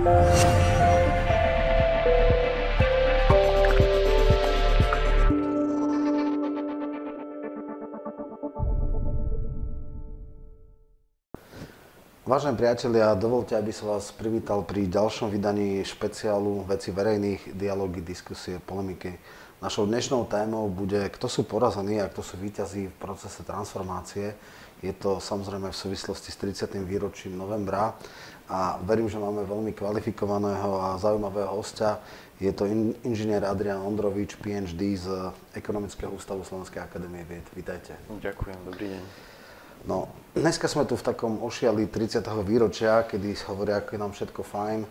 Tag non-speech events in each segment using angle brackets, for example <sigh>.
Vážení priatelia, dovolte, aby som vás privítal pri ďalšom vydaní špeciálu veci verejných, dialógy, diskusie, polemiky. Našou dnešnou témou bude, kto sú porazení a kto sú víťazí v procese transformácie. Je to samozrejme v súvislosti s 30. výročím novembra a verím, že máme veľmi kvalifikovaného a zaujímavého hostia. Je to in, inžinier Adrian Ondrovič, PhD z Ekonomického ústavu Slovenskej akadémie vied. Vítajte. Ďakujem, dobrý deň. No, dneska sme tu v takom ošiali 30. výročia, kedy hovoria, ako je nám všetko fajn, e,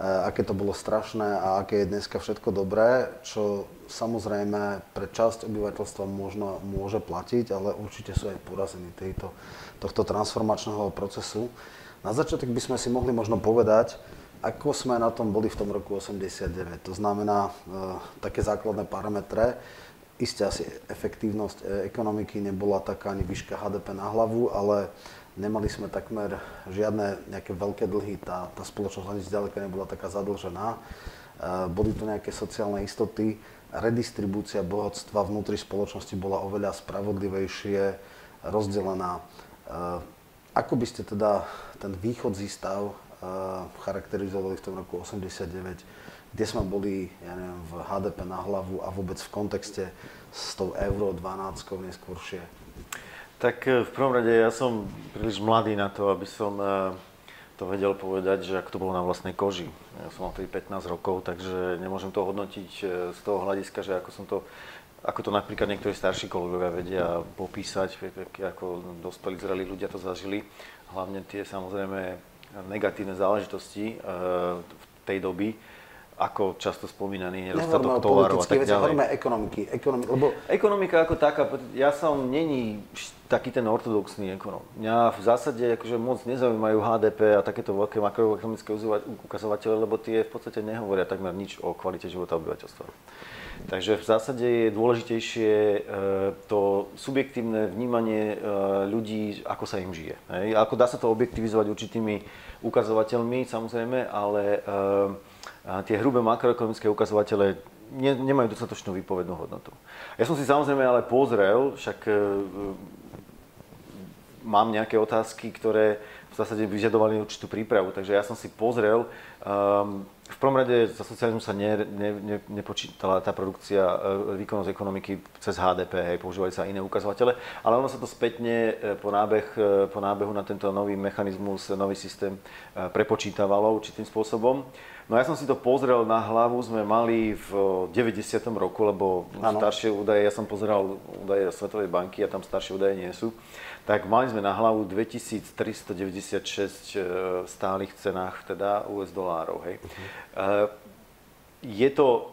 aké to bolo strašné a aké je dneska všetko dobré, čo samozrejme pre časť obyvateľstva možno môže platiť, ale určite sú aj porazení tejto, tohto transformačného procesu. Na začiatok by sme si mohli možno povedať, ako sme na tom boli v tom roku 89. To znamená e, také základné parametre, Isté asi efektívnosť e, ekonomiky nebola taká ani výška HDP na hlavu, ale nemali sme takmer žiadne nejaké veľké dlhy. Tá, tá spoločnosť ani zďaleka nebola taká zadlžená. E, boli tu nejaké sociálne istoty. Redistribúcia bohatstva vnútri spoločnosti bola oveľa spravodlivejšie rozdelená. E, ako by ste teda ten východzí stav charakterizovali v tom roku 89 kde sme boli, ja neviem, v HDP na hlavu a vôbec v kontexte s tou euro 12 neskôršie? Tak e, v prvom rade ja som príliš mladý na to, aby som e, to vedel povedať, že ak to bolo na vlastnej koži. Ja som mal tedy 15 rokov, takže nemôžem to hodnotiť z toho hľadiska, že ako som to ako to napríklad niektorí starší kolegovia vedia popísať, ako dospelí, zrelí ľudia to zažili. Hlavne tie samozrejme negatívne záležitosti v tej doby, ako často spomínaný nedostatok tovarov a tak veci, ďalej. Hovoríme ekonomiky. Ekonomi- lebo... Ekonomika ako taká, ja som není taký ten ortodoxný ekonom. Mňa v zásade akože moc nezaujímajú HDP a takéto veľké makroekonomické ukazovatele, lebo tie v podstate nehovoria takmer nič o kvalite života obyvateľstva. Takže v zásade je dôležitejšie e, to subjektívne vnímanie e, ľudí, ako sa im žije. Ako dá sa to objektivizovať určitými ukazovateľmi, samozrejme, ale e, tie hrubé makroekonomické ukazovatele ne, nemajú dostatočnú výpovednú hodnotu. Ja som si samozrejme ale pozrel, však mám nejaké otázky, ktoré v zásade vyžadovali určitú prípravu, takže ja som si pozrel, v prvom rade za socializmu sa ne, ne, ne, nepočítala tá produkcia, e, výkonnosť ekonomiky cez HDP, hej, používali sa iné ukazovatele, ale ono sa to spätne e, po, nábeh, e, po nábehu na tento nový mechanizmus, nový systém prepočítavalo určitým spôsobom. No ja som si to pozrel na hlavu, sme mali v 90. roku, lebo ano. staršie údaje, ja som pozeral údaje Svetovej banky a tam staršie údaje nie sú, tak mali sme na hlavu 2396 v stálych cenách teda US dolárov. Hej. Uh-huh. Je to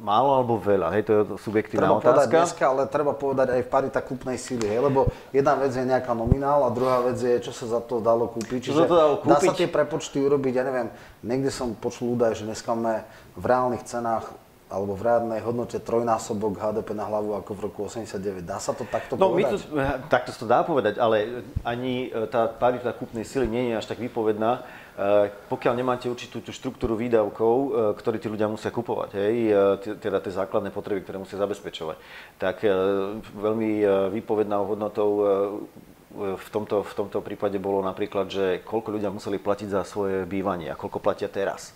málo alebo veľa? Hej, to je subjektívna treba otázka. Povedať dneska, ale treba povedať aj v parita kúpnej síly, hej, lebo jedna vec je nejaká nominál a druhá vec je, čo sa za to dalo kúpiť. Čiže to dalo kúpiť? dá sa tie prepočty urobiť, ja neviem, niekde som počul údaj, že dneska máme v reálnych cenách alebo v reálnej hodnote trojnásobok HDP na hlavu ako v roku 89. Dá sa to takto no, povedať? My to, takto sa to dá povedať, ale ani e, tá parita kúpnej sily nie je až tak výpovedná, e, pokiaľ nemáte určitú tú štruktúru výdavkov, e, ktoré tí ľudia musia kupovať, hej, teda tie základné potreby, ktoré musia zabezpečovať, tak veľmi výpovednou hodnotou v tomto, v tomto prípade bolo napríklad, že koľko ľudia museli platiť za svoje bývanie a koľko platia teraz.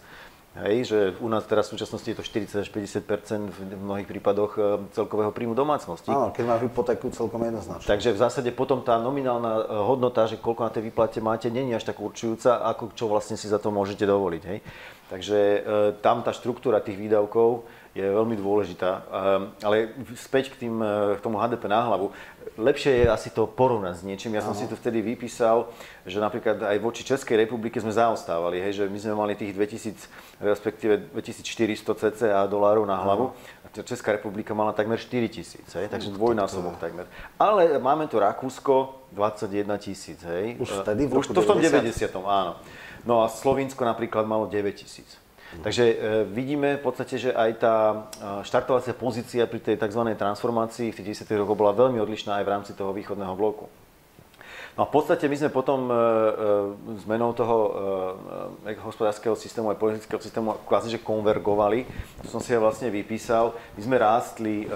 Hej, že u nás teraz v súčasnosti je to 40 až 50% v mnohých prípadoch e, celkového príjmu domácnosti. Áno, keď má hypotéku celkom jednoznačne. Takže v zásade potom tá nominálna e, hodnota, že koľko na tej výplate máte, není až tak určujúca, ako čo vlastne si za to môžete dovoliť. Hej. Takže e, tam tá štruktúra tých výdavkov je veľmi dôležitá. Ehm, ale späť k, tým, k tomu HDP na hlavu lepšie je asi to porovnať s niečím. Ja som si to vtedy vypísal, že napríklad aj voči Českej republike sme zaostávali, hej, že my sme mali tých 2000, respektíve 2400 cca dolárov na hlavu. A Česká republika mala takmer 4000, hej, takže dvojnásobok takmer. Ale máme tu Rakúsko 21 tisíc, hej. Už vtedy v Už to v tom 90. áno. No a Slovinsko napríklad malo 9 tisíc. Takže e, vidíme v podstate, že aj tá e, štartovacia pozícia pri tej tzv. transformácii v tých 10 rokoch bola veľmi odlišná aj v rámci toho východného bloku. No a v podstate my sme potom e, e, zmenou toho hospodárskeho systému aj politického systému kvázne, že konvergovali. To som si ja vlastne vypísal. My sme rástli,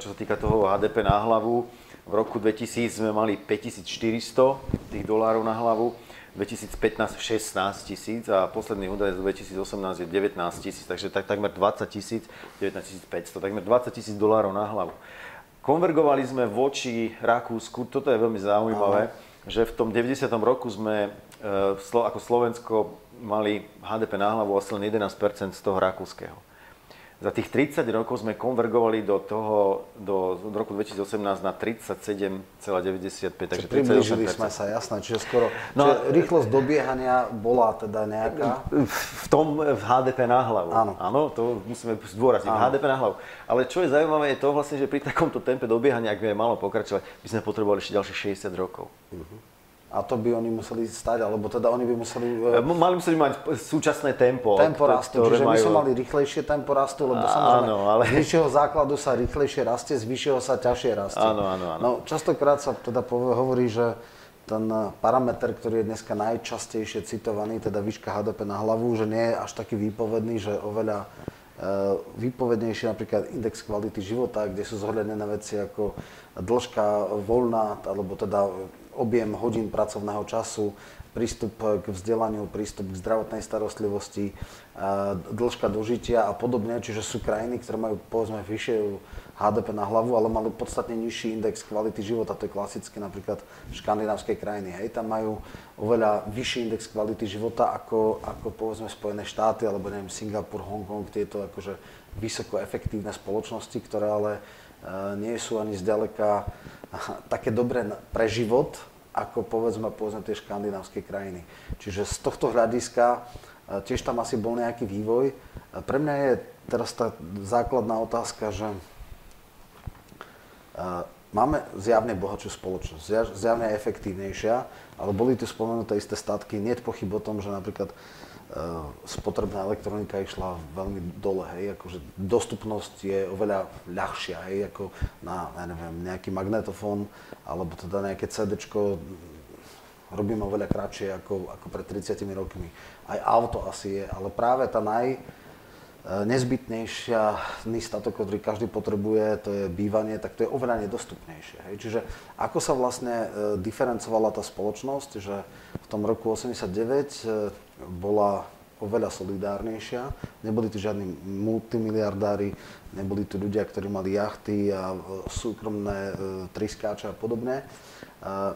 čo sa týka toho HDP na hlavu. V roku 2000 sme mali 5400 tých dolárov na hlavu. 2015 16 tisíc a posledný údaj z 2018 je 19 tisíc, takže tak, takmer 20 tisíc, 19 500, takmer 20 tisíc dolárov na hlavu. Konvergovali sme voči Rakúsku, toto je veľmi zaujímavé, Aha. že v tom 90. roku sme e, ako Slovensko mali HDP na hlavu asi len 11% z toho rakúskeho. Za tých 30 rokov sme konvergovali do toho, do, do roku 2018 na 37,95, takže priblížili sme sa, jasné, čiže skoro, no, čiže rýchlosť dobiehania bola teda nejaká? V tom v HDP na hlavu. Áno. Áno, to musíme zdôrazniť, HDP na hlavu. Ale čo je zaujímavé je to vlastne, že pri takomto tempe dobiehania, ak by malo pokračovať, by sme potrebovali ešte ďalších 60 rokov. Uh-huh a to by oni museli stať, alebo teda oni by museli... Uh, Mali museli mať súčasné tempo. Tempo rastu, čiže majú... my sme mali rýchlejšie tempo rastu, lebo samozrejme áno, ale... z vyššieho základu sa rýchlejšie rastie, z vyššieho sa ťažšie rastie. Áno, áno, áno. No, častokrát sa teda hovorí, že ten parameter, ktorý je dneska najčastejšie citovaný, teda výška HDP na hlavu, že nie je až taký výpovedný, že oveľa výpovednejšie napríklad index kvality života, kde sú zohľadnené veci ako dĺžka voľná, alebo teda objem hodín pracovného času, prístup k vzdelaniu, prístup k zdravotnej starostlivosti, dĺžka dožitia a podobne. Čiže sú krajiny, ktoré majú povedzme vyššie HDP na hlavu, ale mali podstatne nižší index kvality života. To je klasické napríklad škandinávskej krajiny. Hej, tam majú oveľa vyšší index kvality života ako, ako povedzme Spojené štáty alebo neviem, Singapur, Hongkong, tieto akože vysoko efektívne spoločnosti, ktoré ale nie sú ani zďaleka také dobré pre život, ako povedzme, povedzme tie škandinávske krajiny. Čiže z tohto hľadiska e, tiež tam asi bol nejaký vývoj. Pre mňa je teraz tá základná otázka, že máme zjavne bohatšiu spoločnosť, zjavne efektívnejšia, ale boli tu spomenuté isté statky. Nie je pochyb o tom, že napríklad Eh, spotrebná elektronika išla veľmi dole, hej, akože dostupnosť je oveľa ľahšia, hej, ako na, ja neviem, nejaký magnetofón, alebo teda nejaké CD robíme oveľa kratšie ako, ako pred 30 rokmi. Aj auto asi je, ale práve tá naj, eh, nezbytnejšia statok, ktorý každý potrebuje, to je bývanie, tak to je oveľa nedostupnejšie. Hej. Čiže ako sa vlastne eh, diferencovala tá spoločnosť, že v tom roku 89 bola oveľa solidárnejšia. Neboli tu žiadni multimiliardári, neboli tu ľudia, ktorí mali jachty a e, súkromné e, triskáče a podobne. E,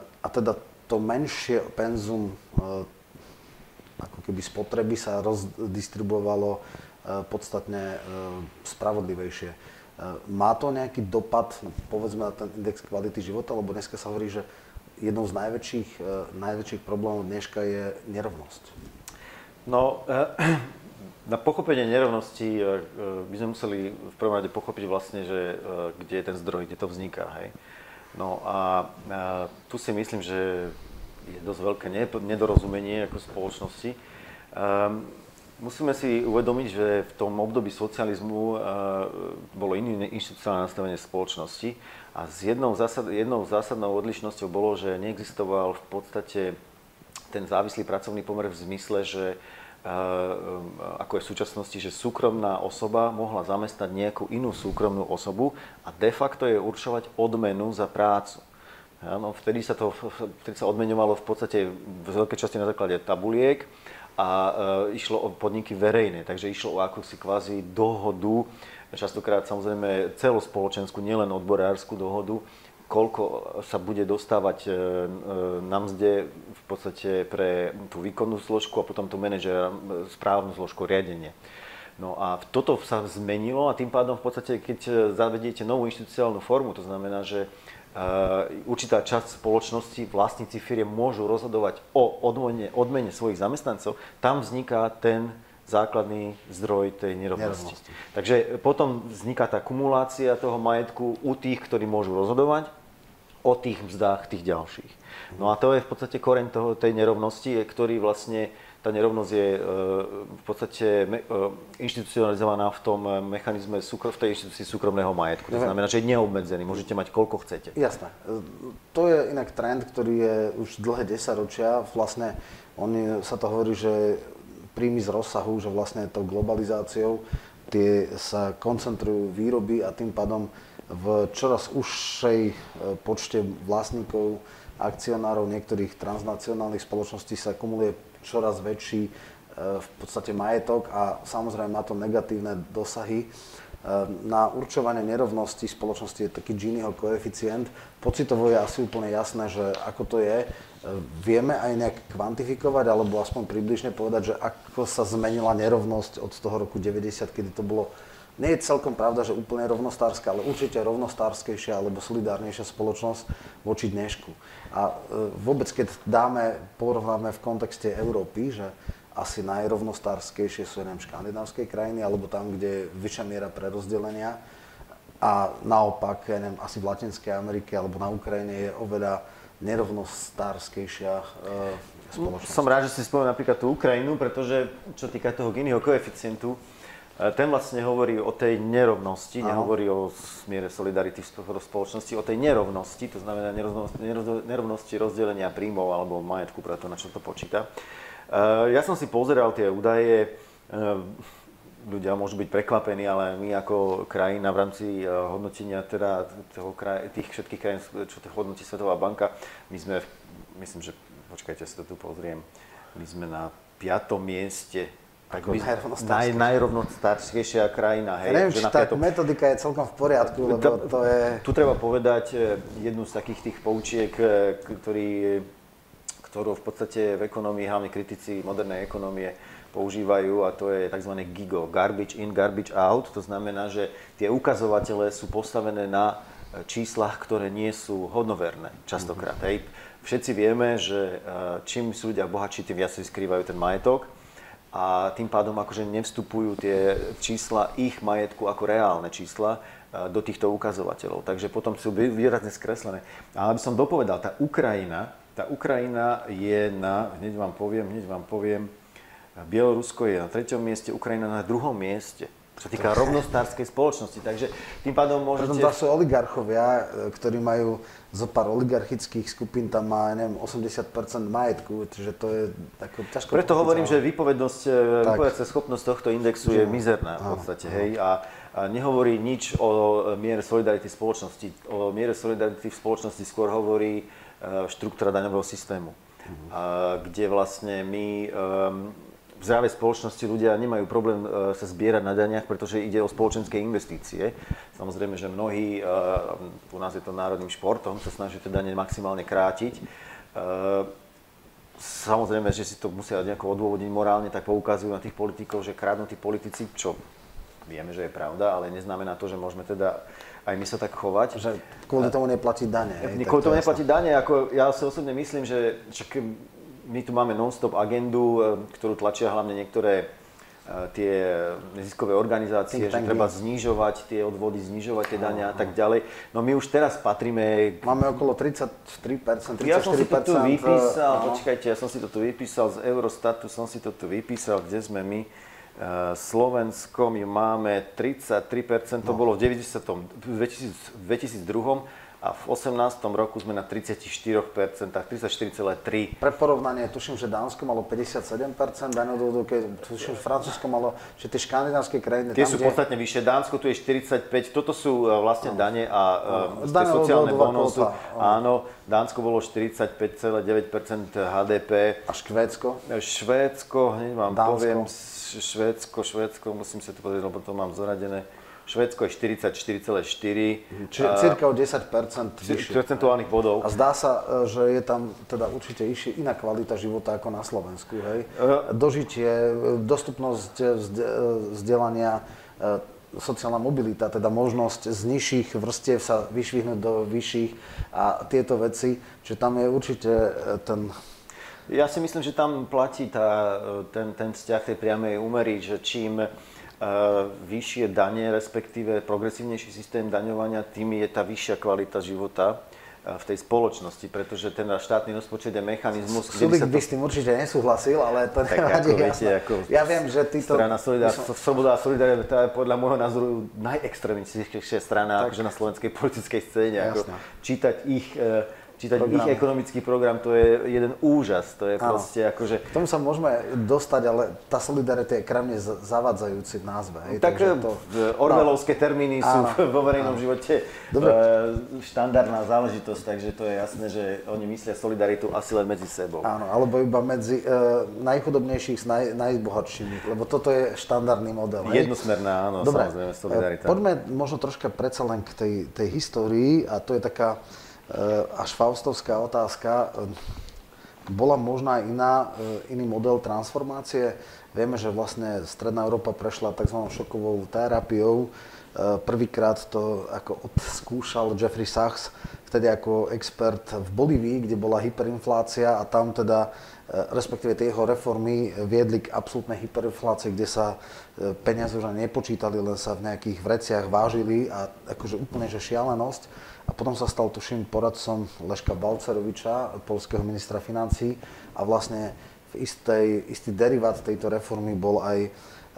a teda to menšie penzum ako keby spotreby sa rozdistribuovalo podstatne spravodlivejšie. Má to nejaký dopad, povedzme, na ten index kvality života, lebo dneska sa hovorí, že jednou z najväčších, najväčších problémov dneška je nerovnosť. No, eh, <clears throat> na pochopenie nerovnosti eh, by sme museli v prvom rade pochopiť vlastne, že eh, kde je ten zdroj, kde to vzniká. Hej. No a tu si myslím, že je dosť veľké nedorozumenie ako spoločnosti. Musíme si uvedomiť, že v tom období socializmu bolo iné inštitucionálne nastavenie spoločnosti a s jednou, zásad, jednou zásadnou odlišnosťou bolo, že neexistoval v podstate ten závislý pracovný pomer v zmysle, že ako je v súčasnosti, že súkromná osoba mohla zamestnať nejakú inú súkromnú osobu a de facto je určovať odmenu za prácu. Ano, vtedy, sa to, vtedy sa odmenovalo v podstate v veľkej časti na základe tabuliek a e, išlo o podniky verejné, takže išlo o akúsi kvázi dohodu, častokrát samozrejme celospoločenskú, nielen odborárskú dohodu, koľko sa bude dostávať e, e, na mzde v podstate pre tú výkonnú zložku a potom tú manažera, e, správnu zložku riadenie. No a toto sa zmenilo a tým pádom v podstate, keď zavediete novú inštitucionálnu formu, to znamená, že určitá časť spoločnosti, vlastníci firiem môžu rozhodovať o odmene, odmene svojich zamestnancov, tam vzniká ten základný zdroj tej nerovnosti. nerovnosti. Takže potom vzniká tá kumulácia toho majetku u tých, ktorí môžu rozhodovať o tých mzdách tých ďalších. No a to je v podstate koreň toho, tej nerovnosti, ktorý vlastne tá nerovnosť je e, v podstate e, inštitucionalizovaná v tom mechanizme, v tej inštitúcii súkromného majetku. To znamená, že je neobmedzený, môžete mať koľko chcete. Jasné. To je inak trend, ktorý je už dlhé desaťročia. Vlastne oni, sa to hovorí, že príjmy z rozsahu, že vlastne tou globalizáciou tie sa koncentrujú výroby a tým pádom v čoraz užšej e, počte vlastníkov, akcionárov niektorých transnacionálnych spoločností sa kumuluje čoraz väčší e, v podstate majetok a samozrejme má to negatívne dosahy. E, na určovanie nerovnosti spoločnosti je taký Giniho koeficient. Pocitovo je asi úplne jasné, že ako to je. Vieme aj nejak kvantifikovať alebo aspoň približne povedať, že ako sa zmenila nerovnosť od toho roku 90, kedy to bolo nie je celkom pravda, že úplne rovnostárska, ale určite rovnostárskejšia alebo solidárnejšia spoločnosť voči dnešku. A e, vôbec, keď dáme, porovnáme v kontexte Európy, že asi najrovnostárskejšie sú neviem, škandinávské krajiny, alebo tam, kde je vyššia miera prerozdelenia. A naopak, ja neviem, asi v Latinskej Amerike alebo na Ukrajine je oveľa nerovnostárskejšia e, spoločnosť. Som rád, že si spomenul napríklad tú Ukrajinu, pretože čo týka toho Giniho koeficientu, ten vlastne hovorí o tej nerovnosti, Aha. nehovorí o smiere solidarity v spoločnosti, o tej nerovnosti, to znamená nerovnosti rozdelenia príjmov alebo majetku, preto na čo to počíta. E, ja som si pozeral tie údaje, e, ľudia môžu byť prekvapení, ale my ako krajina v rámci hodnotenia teda toho kraj, tých všetkých krajín, čo to hodnotí Svetová banka, my sme, myslím, že, počkajte, si to tu pozriem, my sme na piatom mieste ako naj, najrovnostarskejšia krajina. Hej, neviem, či tá to... metodika je celkom v poriadku, lebo to, to je... Tu treba povedať e, jednu z takých tých poučiek, e, ktorý, ktorú v podstate v ekonomii, hlavne kritici modernej ekonomie, používajú a to je tzv. GIGO, garbage in, garbage out. To znamená, že tie ukazovatele sú postavené na e, číslach, ktoré nie sú hodnoverné častokrát. Mm-hmm. Hej. Všetci vieme, že čím sú ľudia bohatší, tým viac si skrývajú ten majetok a tým pádom akože nevstupujú tie čísla ich majetku ako reálne čísla e, do týchto ukazovateľov. Takže potom sú výrazne skreslené. Ale aby som dopovedal, tá Ukrajina, tá Ukrajina je na, hneď vám poviem, hneď vám poviem, Bielorusko je na treťom mieste, Ukrajina na druhom mieste čo týka rovnostárskej spoločnosti. Takže tým pádom môžete... Preto sú oligarchovia, e, ktorí majú zo pár oligarchických skupín, tam má, neviem, 80% majetku, čiže to je tako ťažko... Preto hovorím, že výpovednosť, e, výpovedná schopnosť tohto indexu je mizerná v podstate, hej, a, a nehovorí nič o miere solidarity spoločnosti. O miere solidarity v spoločnosti skôr hovorí e, štruktúra daňového systému, uh-huh. a, kde vlastne my um, v zdravej spoločnosti ľudia nemajú problém e, sa zbierať na daniach, pretože ide o spoločenské investície. Samozrejme, že mnohí, e, u nás je to národným športom, sa snažia tie dane maximálne krátiť. E, samozrejme, že si to musia nejako odôvodniť morálne, tak poukazujú na tých politikov, že kradnú tí politici, čo vieme, že je pravda, ale neznamená to, že môžeme teda aj my sa tak chovať. Že kvôli tomu neplatiť dane. Kvôli tomu neplatiť dane, ako ja si osobne myslím, že my tu máme non-stop agendu, e, ktorú tlačia hlavne niektoré e, tie neziskové organizácie, že treba znižovať tie odvody, znižovať tie dania a tak ďalej. No my už teraz patríme... Máme okolo 33%, 34%. Ja som si to tu vypísal, no. počkajte, ja som si to tu vypísal z Eurostatu, som si to tu vypísal, kde sme my. E, Slovensko my máme 33%, to no. bolo v 90, 2000, 2002 a v 18. roku sme na 34%, 34,3%. Pre porovnanie, tuším, že Dánsko malo 57% daňovú keď tuším, že Francúzsko malo, že tie škandinávské krajiny... Tie tam, sú kde... podstatne vyššie, Dánsko tu je 45, toto sú e, vlastne no. dane a no. tie sociálne bonusy. Áno, Dánsko bolo 45,9% HDP. A Švédsko? Švédsko, hneď vám Dánsko. poviem, Švédsko, Švédsko, musím sa to povedať, lebo to mám zoradené. Švedsko je 44,4. Čiže cirka o 10 vyššie. Percentuálnych bodov. A zdá sa, e, že je tam teda určite išie iná kvalita života ako na Slovensku. Hej? Dožitie, e, dostupnosť vzdelania, sociálna mobilita, teda možnosť z nižších vrstiev sa vyšvihnúť do vyšších a tieto veci, že tam je určite ten ja si myslím, že tam platí tá, ten, ten vzťah tej priamej úmery, že čím vyššie dane, respektíve progresívnejší systém daňovania, tým je tá vyššia kvalita života v tej spoločnosti, pretože ten štátny rozpočet je mechanizmus, kde by, sa to... by s tým určite nesúhlasil, ale to tak ako, viete, ako ja viem, že títo... Strana Solidar... som... Sloboda a Solidarita je podľa môjho názoru najextrémnejšia strana tak. akože na slovenskej politickej scéne. Ako čítať ich e, čítať program. ich ekonomický program, to je jeden úžas. To je Áno. proste akože... K tomu sa môžeme dostať, ale tá solidarita je krajne zavadzajúci v názve. Hej, tak to... orvelovské termíny Áno. sú <laughs> vo verejnom Áno. živote Dobre. E, štandardná záležitosť, takže to je jasné, že oni myslia solidaritu asi len medzi sebou. Áno, alebo iba medzi uh, najchudobnejších s naj, najbohatšími, lebo toto je štandardný model. Hej? Jednosmerná, áno, Dobre. samozrejme, solidarita. Poďme možno troška predsa len k tej, tej histórii a to je taká až faustovská otázka. Bola možná iná, eh, iný model transformácie? Vieme, že vlastne Stredná Európa prešla tzv. šokovou terapiou. Eh, prvýkrát to ako odskúšal Jeffrey Sachs, vtedy ako expert v Bolívii, kde bola hyperinflácia a tam teda respektíve tie jeho reformy viedli k absolútnej hyperinflácii, kde sa peniaze už nepočítali, len sa v nejakých vreciach vážili a akože úplne že šialenosť a potom sa stal, tuším, poradcom Leška Balceroviča, polského ministra financí a vlastne v istej, istý derivát tejto reformy bol aj e,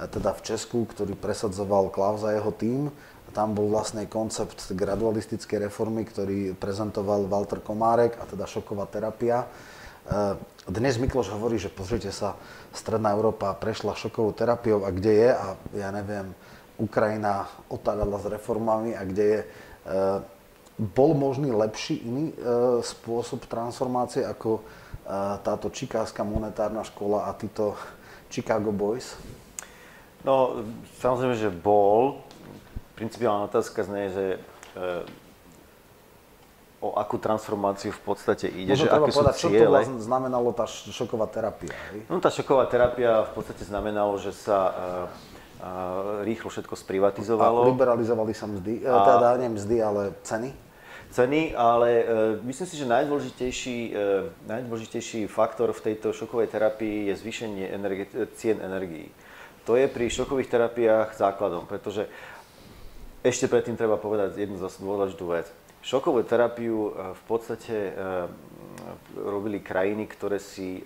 teda v Česku, ktorý presadzoval Klaus a jeho tým. Tam bol vlastne koncept gradualistickej reformy, ktorý prezentoval Walter Komárek a teda šoková terapia. E, dnes Mikloš hovorí, že pozrite sa, Stredná Európa prešla šokovou terapiou a kde je, a ja neviem, Ukrajina otáľala s reformami a kde je e, bol možný lepší iný e, spôsob transformácie ako táto čikávska monetárna škola a títo Chicago Boys? No, samozrejme, že bol. Principiálna otázka znie, že o akú transformáciu v podstate ide, Možno že aké povedať, sú ciele. Čo to vlastne znamenalo tá šoková terapia? Hej? No tá šoková terapia v podstate znamenalo, že sa uh, uh, rýchlo všetko sprivatizovalo. A liberalizovali sa mzdy, a... teda nie mzdy, ale ceny? ceny, ale uh, myslím si, že najdôležitejší, uh, najdôležitejší faktor v tejto šokovej terapii je zvýšenie energi- cien energií. To je pri šokových terapiách základom, pretože ešte predtým treba povedať jednu dôležitú vec. Šokovú terapiu uh, v podstate robili krajiny, ktoré si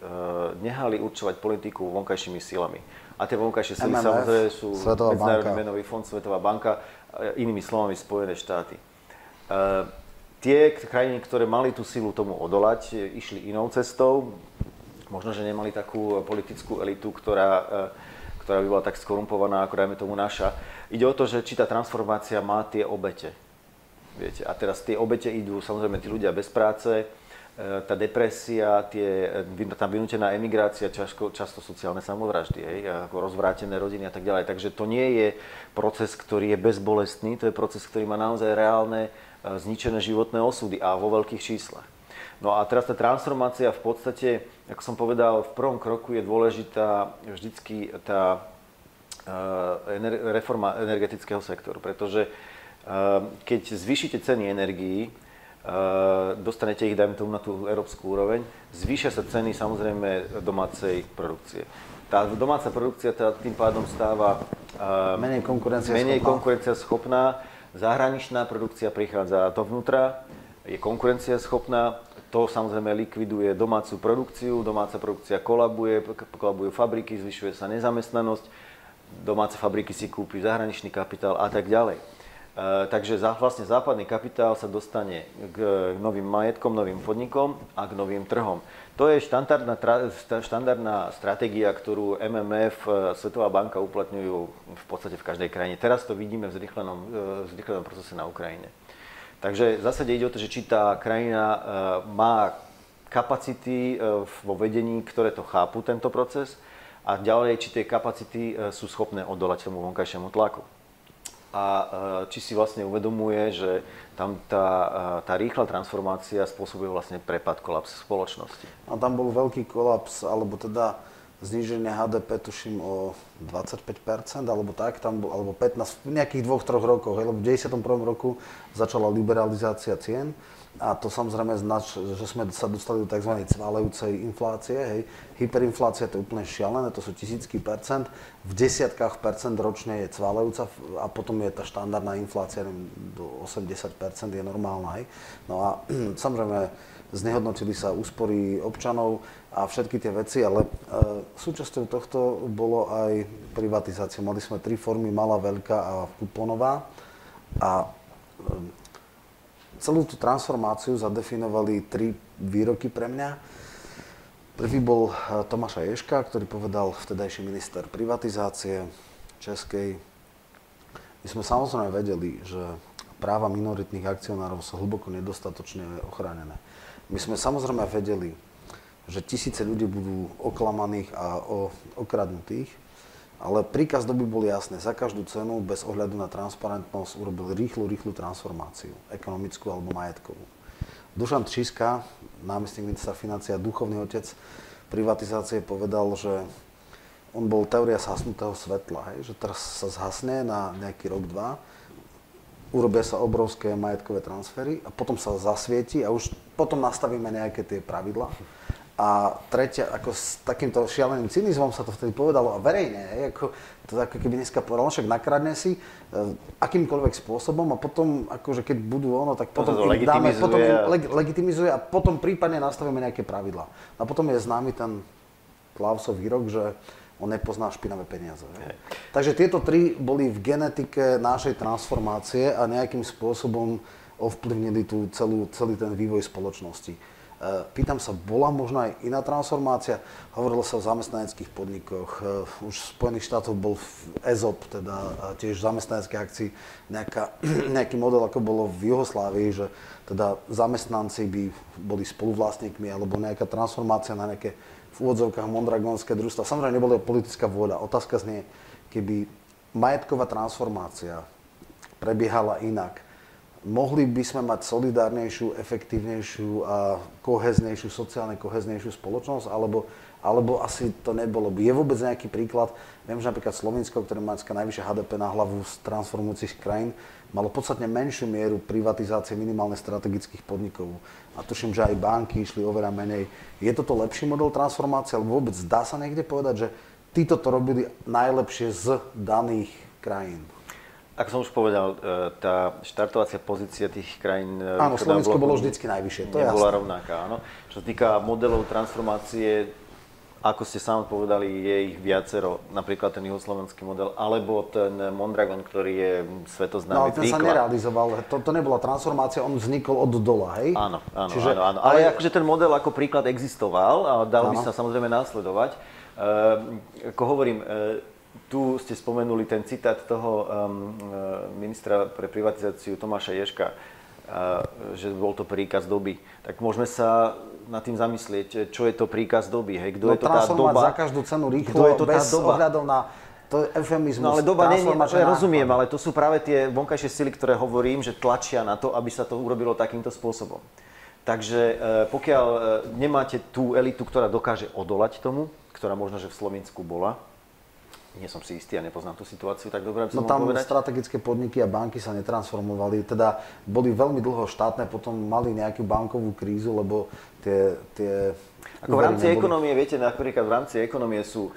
nehali určovať politiku vonkajšími silami. A tie vonkajšie sily samozrejme sú Medzinárodný menový fond, Svetová banka, inými slovami Spojené štáty tie krajiny, ktoré mali tú silu tomu odolať, išli inou cestou. Možno, že nemali takú politickú elitu, ktorá, ktorá by bola tak skorumpovaná, ako dajme tomu naša. Ide o to, že či tá transformácia má tie obete. Viete, a teraz tie obete idú samozrejme tí ľudia bez práce, e, tá depresia, tie, tá vynútená emigrácia, často, často sociálne samovraždy, hej, ako rozvrátené rodiny a tak ďalej. Takže to nie je proces, ktorý je bezbolestný, to je proces, ktorý má naozaj reálne E, zničené životné osudy a vo veľkých číslach. No a teraz tá transformácia v podstate, ako som povedal, v prvom kroku je dôležitá vždycky tá e, reforma energetického sektoru, pretože e, keď zvýšite ceny energií, dostanete ich, dajme tomu, na tú európsku úroveň, zvýšia sa ceny samozrejme domácej produkcie. Tá domáca produkcia teda tým pádom stáva menej konkurencia menej konkurencia schopná Zahraničná produkcia prichádza dovnútra, je konkurencieschopná, to samozrejme likviduje domácu produkciu, domáca produkcia kolabuje, kolabujú fabriky, zvyšuje sa nezamestnanosť, domáce fabriky si kúpi zahraničný kapitál a tak ďalej. E, takže za, vlastne západný kapitál sa dostane k novým majetkom, novým podnikom a k novým trhom. To je štandardná, štandardná stratégia, ktorú MMF, e, Svetová banka uplatňujú v podstate v každej krajine. Teraz to vidíme v zrychlenom, e, v zrychlenom procese na Ukrajine. Takže v zásade ide o to, že či tá krajina má kapacity vo vedení, ktoré to chápu, tento proces, a ďalej, či tie kapacity sú schopné odolať tomu vonkajšiemu tlaku a e, či si vlastne uvedomuje, že tam tá, e, tá rýchla transformácia spôsobuje vlastne prepad, kolaps spoločnosti. A tam bol veľký kolaps, alebo teda zníženie HDP tuším o 25%, alebo tak, tam, alebo 15, v nejakých dvoch, troch rokoch, lebo v 91. roku začala liberalizácia cien a to samozrejme znač, že sme sa dostali do tzv. cválejúcej inflácie. Hej. Hyperinflácia to je úplne šialené, to sú tisícky percent. V desiatkách percent ročne je cválejúca a potom je tá štandardná inflácia do 80 percent je normálna. Hej. No a <clears throat> samozrejme znehodnotili sa úspory občanov a všetky tie veci, ale e, súčasťou tohto bolo aj privatizácia. Mali sme tri formy, malá, veľká a kuponová. A e, celú tú transformáciu zadefinovali tri výroky pre mňa. Prvý bol eh, Tomáša Ješka, ktorý povedal vtedajší minister privatizácie Českej. My sme samozrejme vedeli, že práva minoritných akcionárov sú hlboko nedostatočne ochránené. My sme samozrejme vedeli, že tisíce ľudí budú oklamaných a okradnutých ale príkaz doby bol jasný. Za každú cenu, bez ohľadu na transparentnosť, urobil rýchlu, rýchlu transformáciu, ekonomickú alebo majetkovú. Dušan Tříska, námestník ministra financia, duchovný otec privatizácie, povedal, že on bol teória zhasnutého svetla, hej, že teraz sa zhasne na nejaký rok, dva, urobia sa obrovské majetkové transfery a potom sa zasvieti a už potom nastavíme nejaké tie pravidlá. A tretia, ako s takýmto šialeným cynizmom sa to vtedy povedalo a verejne, hej, ako, to ako keby dneska povedal, však nakradne si e, akýmkoľvek spôsobom a potom, akože keď budú ono, tak potom to im dáme, potom im leg, legitimizuje a potom prípadne nastavíme nejaké pravidla. A potom je známy ten Klausov výrok, že on nepozná špinavé peniaze. Hej. Takže tieto tri boli v genetike našej transformácie a nejakým spôsobom ovplyvnili tú celú, celý ten vývoj spoločnosti. Eh, pýtam sa, bola možno aj iná transformácia? Hovorilo sa o zamestnaneckých podnikoch. Eh, už v Spojených štátoch bol EZOP, teda tiež v zamestnaneckej akcii, nejaká, <clears throat> nejaký model, ako bolo v Juhoslávii, že teda zamestnanci by boli spoluvlastníkmi, alebo nejaká transformácia na nejaké v úvodzovkách mondragonské družstva. Samozrejme, nebola politická vôľa. Otázka znie, keby majetková transformácia prebiehala inak, mohli by sme mať solidárnejšiu, efektívnejšiu a koheznejšiu, sociálne koheznejšiu spoločnosť, alebo, alebo asi to nebolo by. Je vôbec nejaký príklad, viem, že napríklad Slovensko, ktoré má najvyššie HDP na hlavu z transformujúcich krajín, malo podstatne menšiu mieru privatizácie minimálne strategických podnikov. A tuším, že aj banky išli oveľa menej. Je toto lepší model transformácie, alebo vôbec dá sa niekde povedať, že títo to robili najlepšie z daných krajín? Ako som už povedal, e, tá štartovacia pozícia tých krajín... E, áno, Slovensko bolo vždycky najvyššie, to je bola rovnaká, áno. Čo sa týka modelov transformácie, ako ste sám povedali, je ich viacero, napríklad ten juhoslovenský model, alebo ten Mondragon, ktorý je svetoznámy No, ten príklad. sa nerealizoval, to, to nebola transformácia, on vznikol od dola, hej? Áno, áno, Čiže, áno, áno. Ale, ale akože ten model ako príklad existoval a dal áno. by sa samozrejme následovať. Uh, ako hovorím, uh, tu ste spomenuli ten citát toho um, ministra pre privatizáciu Tomáša Ješka, uh, že bol to príkaz doby. Tak môžeme sa nad tým zamyslieť, čo je to príkaz doby, hej? Kto no, je to tá doba? za každú cenu rýchlo, je to bez tá doba? na to je eufemizmus. No ale doba nie, nie ja rozumiem, ale to sú práve tie vonkajšie sily, ktoré hovorím, že tlačia na to, aby sa to urobilo takýmto spôsobom. Takže e, pokiaľ e, nemáte tú elitu, ktorá dokáže odolať tomu, ktorá možno, že v Slovensku bola, nie som si istý a nepoznám tú situáciu tak dobre, No tam povedať. strategické podniky a banky sa netransformovali, teda boli veľmi dlho štátne, potom mali nejakú bankovú krízu, lebo tie... tie Ako v rámci neboli... ekonomie, viete, napríklad v rámci ekonomie sú e,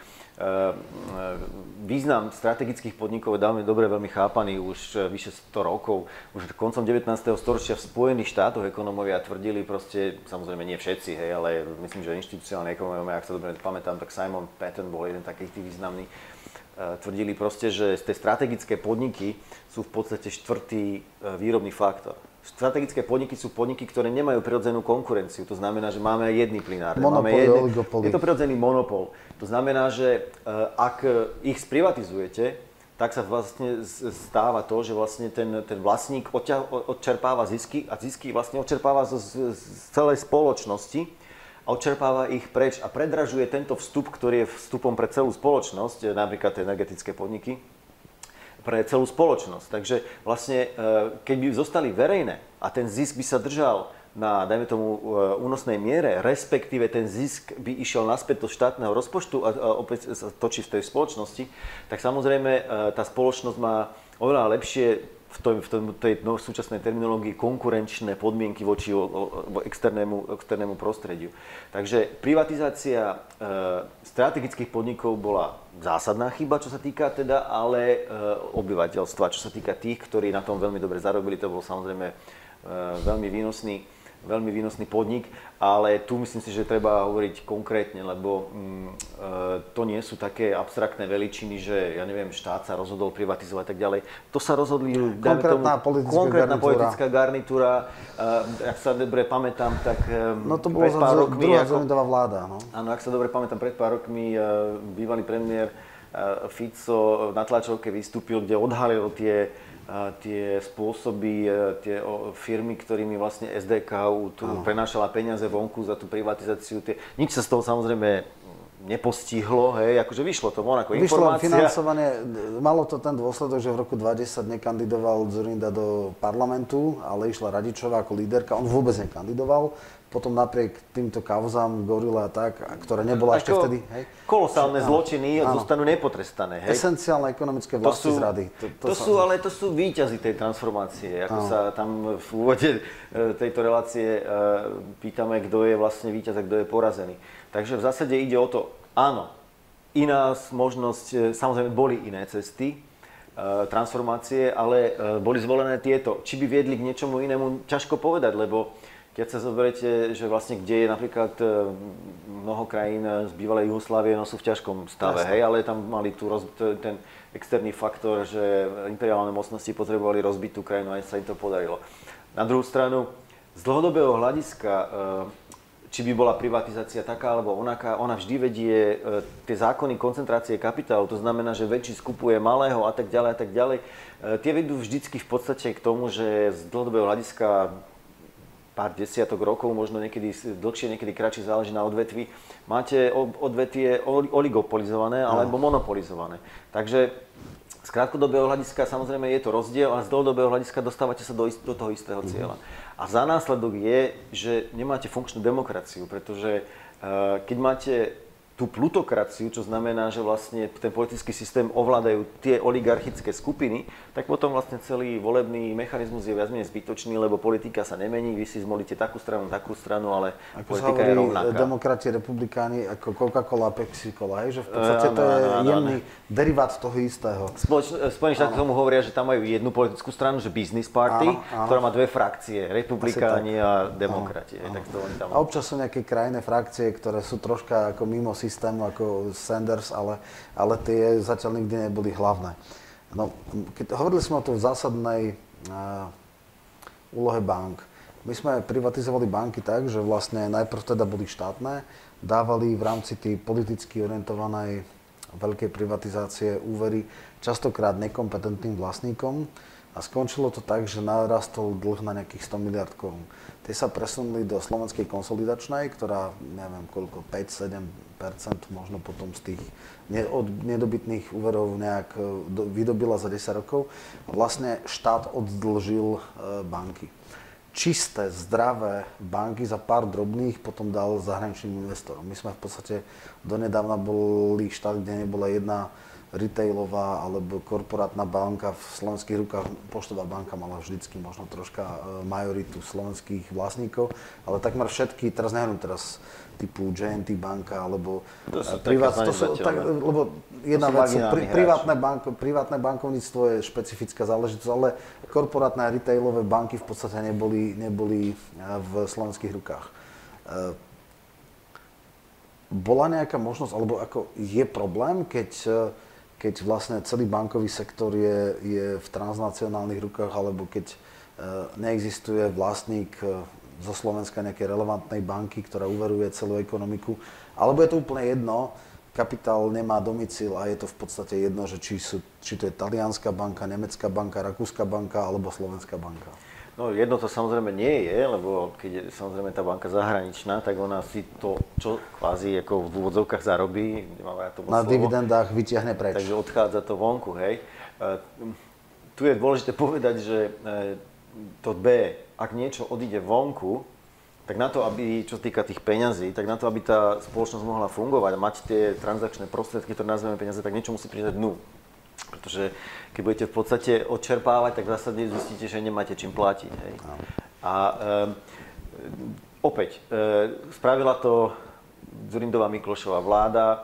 význam strategických podnikov je veľmi dobre veľmi chápaný už e, vyše 100 rokov. Už koncom 19. storočia v Spojených štátoch ekonomovia tvrdili proste, samozrejme nie všetci, hej, ale myslím, že inštitucionálne ekonomovia, ak sa dobre pamätám, tak Simon Patton bol jeden takých tých významných E, tvrdili proste, že tie strategické podniky sú v podstate štvrtý e, výrobný faktor. Strategické podniky sú podniky, ktoré nemajú prirodzenú konkurenciu. To znamená, že máme jedný plinár. Monopol, máme Je to prirodzený monopol. To znamená, že e, ak ich sprivatizujete, tak sa vlastne stáva to, že vlastne ten, ten vlastník odčerpáva zisky a zisky vlastne odčerpáva z, z celej spoločnosti a odčerpáva ich preč a predražuje tento vstup, ktorý je vstupom pre celú spoločnosť, napríklad tie energetické podniky, pre celú spoločnosť. Takže vlastne, e, keď by zostali verejné a ten zisk by sa držal na, dajme tomu, uh, únosnej miere, respektíve ten zisk by išiel naspäť do štátneho rozpočtu a, opäť sa točí v tej spoločnosti, tak samozrejme tá spoločnosť má oveľa lepšie v, tom, v tom, tej no, súčasnej terminológii konkurenčné podmienky voči o, o, externému, externému prostrediu. Takže privatizácia e, strategických podnikov bola zásadná chyba, čo sa týka teda, ale e, obyvateľstva, čo sa týka tých, ktorí na tom veľmi dobre zarobili, to bol samozrejme e, veľmi výnosný veľmi výnosný podnik, ale tu myslím si, že treba hovoriť konkrétne, lebo mm, e, to nie sú také abstraktné veličiny, že ja neviem, štát sa rozhodol privatizovať a tak ďalej. To sa rozhodli konkrétna, tomu, politická, konkrétna garnitúra. politická garnitúra. E, ak sa dobre pamätám, tak e, no to bolo pár rokmi, druhá ako, vláda. No. Áno, ak sa dobre pamätám, pred pár rokmi e, bývalý premiér e, Fico na tlačovke vystúpil, kde odhalil tie tie spôsoby, e, tie firmy, ktorými vlastne SDK tu prenášala peniaze vonku za tú privatizáciu. Tie, nič sa z toho samozrejme nepostihlo, hej, akože vyšlo to von ako vyšlo informácia. financovanie, malo to ten dôsledok, že v roku 2010 nekandidoval Zurinda do parlamentu, ale išla Radičová ako líderka, on vôbec nekandidoval potom napriek týmto kauzám, Gorila a tak, ktoré nebola ešte vtedy. Hej? Kolosálne Čiže, zločiny áno. zostanú nepotrestané. Hej? Esenciálne ekonomické vlasti to sú, zrady. To, to, to sú, ale to sú výťazy tej transformácie. Ako áno. sa tam v úvode e, tejto relácie e, pýtame, kto je vlastne víťaz a kto je porazený. Takže v zásade ide o to, áno, iná možnosť, e, samozrejme boli iné cesty, transformácie, ale boli zvolené tieto. Či by viedli k niečomu inému, ťažko povedať, lebo keď sa zoberiete, že vlastne kde je napríklad e, mnoho krajín z bývalej Jugoslávie, no sú v ťažkom stave, Jasne. hej, ale tam mali tu roz, ten externý faktor, že imperiálne mocnosti potrebovali rozbiť tú krajinu a sa im to podarilo. Na druhú stranu, z dlhodobého hľadiska, e, či by bola privatizácia taká alebo onaká, ona vždy vedie e, tie zákony koncentrácie kapitálu, to znamená, že väčší skupuje malého a tak ďalej a tak ďalej. Tie vedú vždycky v podstate k tomu, že z dlhodobého hľadiska pár desiatok rokov, možno niekedy dlhšie, niekedy kratšie, záleží na odvetvi, máte odvetvie oligopolizované alebo monopolizované. Takže z krátkodobého hľadiska samozrejme je to rozdiel a z dlhodobého hľadiska dostávate sa do, do toho istého mhm. cieľa. A za následok je, že nemáte funkčnú demokraciu, pretože uh, keď máte tú plutokraciu, čo znamená, že vlastne ten politický systém ovládajú tie oligarchické skupiny, tak potom vlastne celý volebný mechanizmus je viac menej zbytočný, lebo politika sa nemení, vy si zmolíte takú stranu, takú stranu, ale ako politika je rovnaká. demokrati, republikáni, ako Coca-Cola, Pepsi-Cola, že v podstate to je jemný derivát toho istého. Spoč, Spojených štáty tomu hovoria, že tam majú jednu politickú stranu, že Business Party, áno, áno. ktorá má dve frakcie, republikáni a demokrati. Áno, áno. Tak to tam... A občas sú nejaké krajné frakcie, ktoré sú troška ako mimo systému ako Sanders, ale, ale tie zatiaľ nikdy neboli hlavné. No, keď hovorili sme o tej zásadnej uh, úlohe bank. My sme privatizovali banky tak, že vlastne najprv teda boli štátne, dávali v rámci tej politicky orientovanej veľkej privatizácie úvery častokrát nekompetentným vlastníkom a skončilo to tak, že narastol dlh na nejakých 100 miliard korún. Tie sa presunuli do slovenskej konsolidačnej, ktorá, neviem koľko, 5-7% možno potom z tých nedobytných úverov nejak e, vydobila za 10 rokov. Vlastne štát oddlžil e, banky. Čisté, zdravé banky za pár drobných potom dal zahraničným investorom. My sme v podstate donedávna boli štát, kde nebola jedna retailová alebo korporátna banka v slovenských rukách, Poštová banka mala vždycky možno troška e, majoritu slovenských vlastníkov, ale takmer všetky, teraz neviem teraz typu JNT banka alebo to sú privát, to sú, tak, lebo jedna vec, pri, privátne, bank, privátne bankovníctvo je špecifická záležitosť, ale korporátne a retailové banky v podstate neboli, neboli e, v slovenských rukách. E, bola nejaká možnosť, alebo ako je problém, keď keď vlastne celý bankový sektor je, je v transnacionálnych rukách, alebo keď e, neexistuje vlastník e, zo Slovenska nejakej relevantnej banky, ktorá uveruje celú ekonomiku, alebo je to úplne jedno, kapitál nemá domicil a je to v podstate jedno, že či, sú, či to je talianská banka, nemecká banka, rakúska banka alebo slovenská banka. No jedno to samozrejme nie je, lebo keď je samozrejme tá banka zahraničná, tak ona si to, čo kvázi ako v úvodzovkách zarobí, ja to Na slovo, dividendách vyťahne preč. Takže odchádza to vonku, hej. E, tu je dôležité povedať, že e, to B, ak niečo odíde vonku, tak na to, aby, čo týka tých peňazí, tak na to, aby tá spoločnosť mohla fungovať a mať tie transakčné prostriedky, ktoré nazveme peniaze, tak niečo musí prísť dnu. Pretože keď budete v podstate odčerpávať, tak v zásade zistíte, že nemáte čím platiť. Hej. A e, opäť, e, spravila to Zurindová Miklošová vláda. E,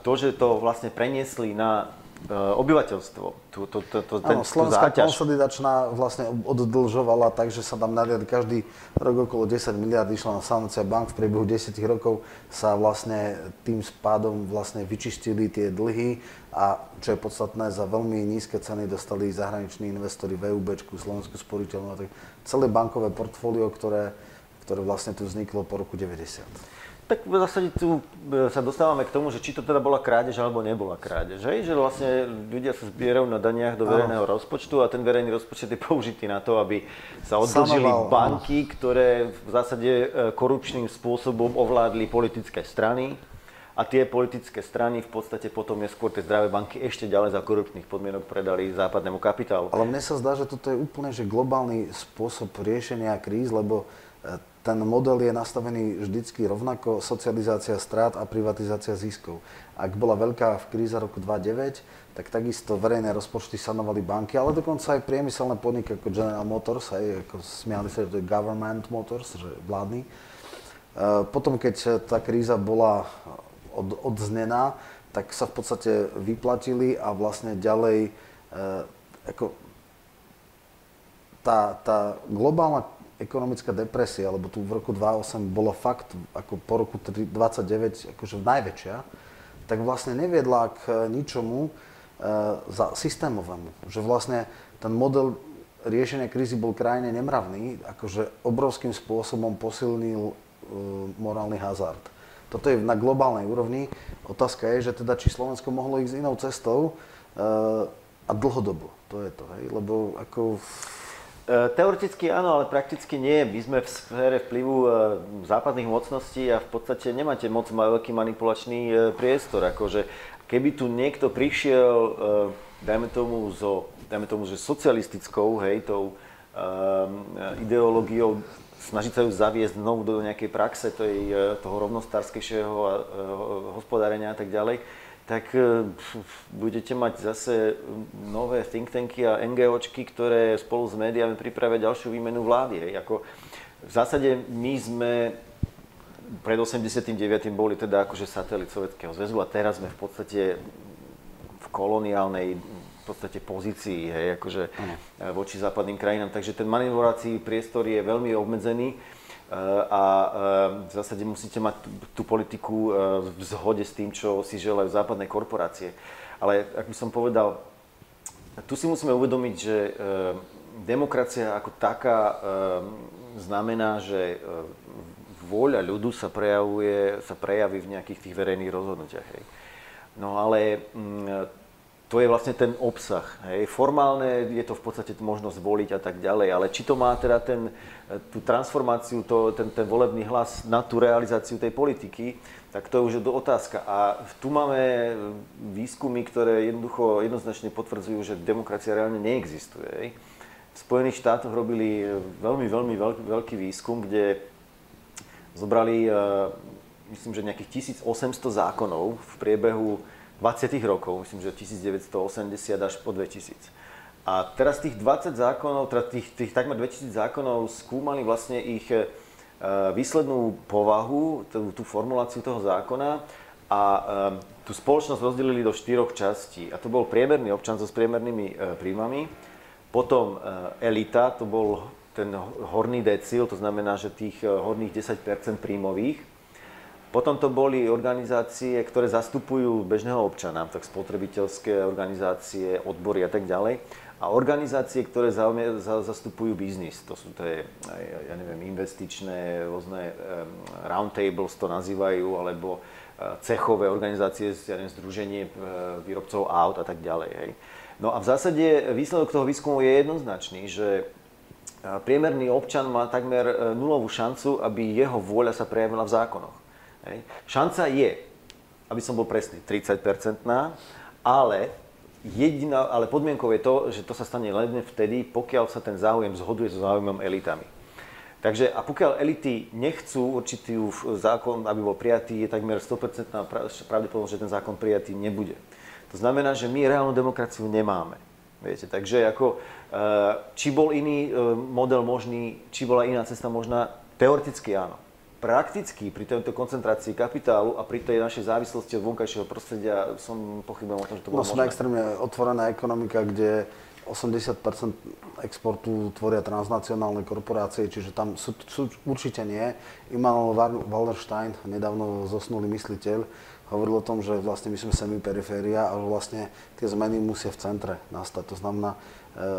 to, že to vlastne preniesli na obyvateľstvo. Tu, tu, tu, tu, ten, Slovenská konsolidačná vlastne oddlžovala tak, že sa tam naliad každý rok okolo 10 miliard išla na sanácia bank. V priebehu 10 rokov sa vlastne tým spádom vlastne vyčistili tie dlhy a čo je podstatné, za veľmi nízke ceny dostali zahraniční investori VUB, Slovensku sporiteľnú a tak celé bankové portfólio, ktoré, ktoré vlastne tu vzniklo po roku 90. Tak v zásade tu e, sa dostávame k tomu, že či to teda bola krádež alebo nebola krádež. Hej? Že vlastne ľudia sa zbierajú na daniach do verejného rozpočtu a ten verejný rozpočet je použitý na to, aby sa oddlžili banky, ano. ktoré v zásade e, korupčným spôsobom ovládli politické strany a tie politické strany v podstate potom neskôr tie zdravé banky ešte ďalej za korupčných podmienok predali západnému kapitálu. Ale mne sa zdá, že toto je úplne že globálny spôsob riešenia kríz, lebo e, ten model je nastavený vždycky rovnako, socializácia strát a privatizácia ziskov. Ak bola veľká v kríze roku 2009, tak takisto verejné rozpočty sanovali banky, ale dokonca aj priemyselné podniky ako General Motors, aj ako smiali sa, že to je government motors, že vládny. E, potom, keď tá kríza bola od, odznená, tak sa v podstate vyplatili a vlastne ďalej e, ako tá, tá globálna ekonomická depresia, lebo tu v roku 2008 bolo fakt ako po roku 29 akože najväčšia, tak vlastne neviedla k ničomu e, za systémovému. Že vlastne ten model riešenia krízy bol krajine nemravný, akože obrovským spôsobom posilnil e, morálny hazard. Toto je na globálnej úrovni. Otázka je, že teda či Slovensko mohlo ísť inou cestou a dlhodobo. To je to, hej? Lebo ako E, teoreticky áno, ale prakticky nie. My sme v sfére vplyvu e, západných mocností a v podstate nemáte moc veľký manipulačný e, priestor. Akože keby tu niekto prišiel, dajme tomu, zo, dajme tomu že socialistickou, hej, tou ideológiou, snažiť sa ju zaviesť znovu do nejakej praxe tej, toho rovnostárskejšieho hospodárenia a tak ďalej, tak e, budete mať zase nové think tanky a NGOčky, ktoré spolu s médiami pripravia ďalšiu výmenu vlády. Hej. Ako, v zásade my sme pred 89. boli teda akože satelit Sovjetského zväzu a teraz sme v podstate v koloniálnej v podstate pozícii, hej, akože ano. voči západným krajinám. Takže ten manevrovací priestor je veľmi obmedzený a v zásade musíte mať tú politiku v zhode s tým, čo si želajú západné korporácie. Ale ak by som povedal, tu si musíme uvedomiť, že demokracia ako taká znamená, že vôľa ľudu sa, prejavuje, sa prejaví v nejakých tých verejných rozhodnutiach. Hej. No ale to je vlastne ten obsah. Hej. Formálne je to v podstate možnosť voliť a tak ďalej, ale či to má teda ten, tú transformáciu, to, ten, ten volebný hlas na tú realizáciu tej politiky, tak to je už do otázka. A tu máme výskumy, ktoré jednoducho jednoznačne potvrdzujú, že demokracia reálne neexistuje. V Spojených štátoch robili veľmi, veľmi veľký, veľký výskum, kde zobrali, myslím, že nejakých 1800 zákonov v priebehu 20 rokov, myslím, že 1980 až po 2000. A teraz tých 20 zákonov, teda tých, tých takmer 2000 zákonov skúmali vlastne ich e, výslednú povahu, tú, tú formuláciu toho zákona a e, tú spoločnosť rozdelili do štyroch častí. A to bol priemerný občan so priemernými e, príjmami, potom elita, to bol ten horný decil, to znamená, že tých horných 10% príjmových, potom to boli organizácie, ktoré zastupujú bežného občana, tak spotrebiteľské organizácie, odbory a tak ďalej. A organizácie, ktoré zastupujú biznis, to sú tie, ja neviem, investičné, rôzne roundtables to nazývajú, alebo e, cechové organizácie, ja neviem, združenie e, výrobcov aut a tak ďalej. Hej. No a v zásade výsledok toho výskumu je jednoznačný, že e, priemerný občan má takmer nulovú šancu, aby jeho vôľa sa prejavila v zákonoch. Hej. Šanca je, aby som bol presný, 30-percentná, ale jediná, ale podmienkou je to, že to sa stane len vtedy, pokiaľ sa ten záujem zhoduje so záujmom elitami. Takže a pokiaľ elity nechcú určitý zákon, aby bol prijatý, je takmer 100% pravdepodobnosť, že ten zákon prijatý nebude. To znamená, že my reálnu demokraciu nemáme. Viete, takže ako, e, či bol iný e, model možný, či bola iná cesta možná, teoreticky áno. Prakticky pri tejto koncentrácii kapitálu a pri tej našej závislosti od vonkajšieho prostredia som pochybujem o tom, že to bolo no, možné. Sme extrémne otvorená ekonomika, kde 80% exportu tvoria transnacionálne korporácie, čiže tam sú, sú určite nie. Immanuel Wallerstein, nedávno zosnulý mysliteľ, hovoril o tom, že vlastne my sme semi-periféria a vlastne tie zmeny musia v centre nastať. To znamená, e,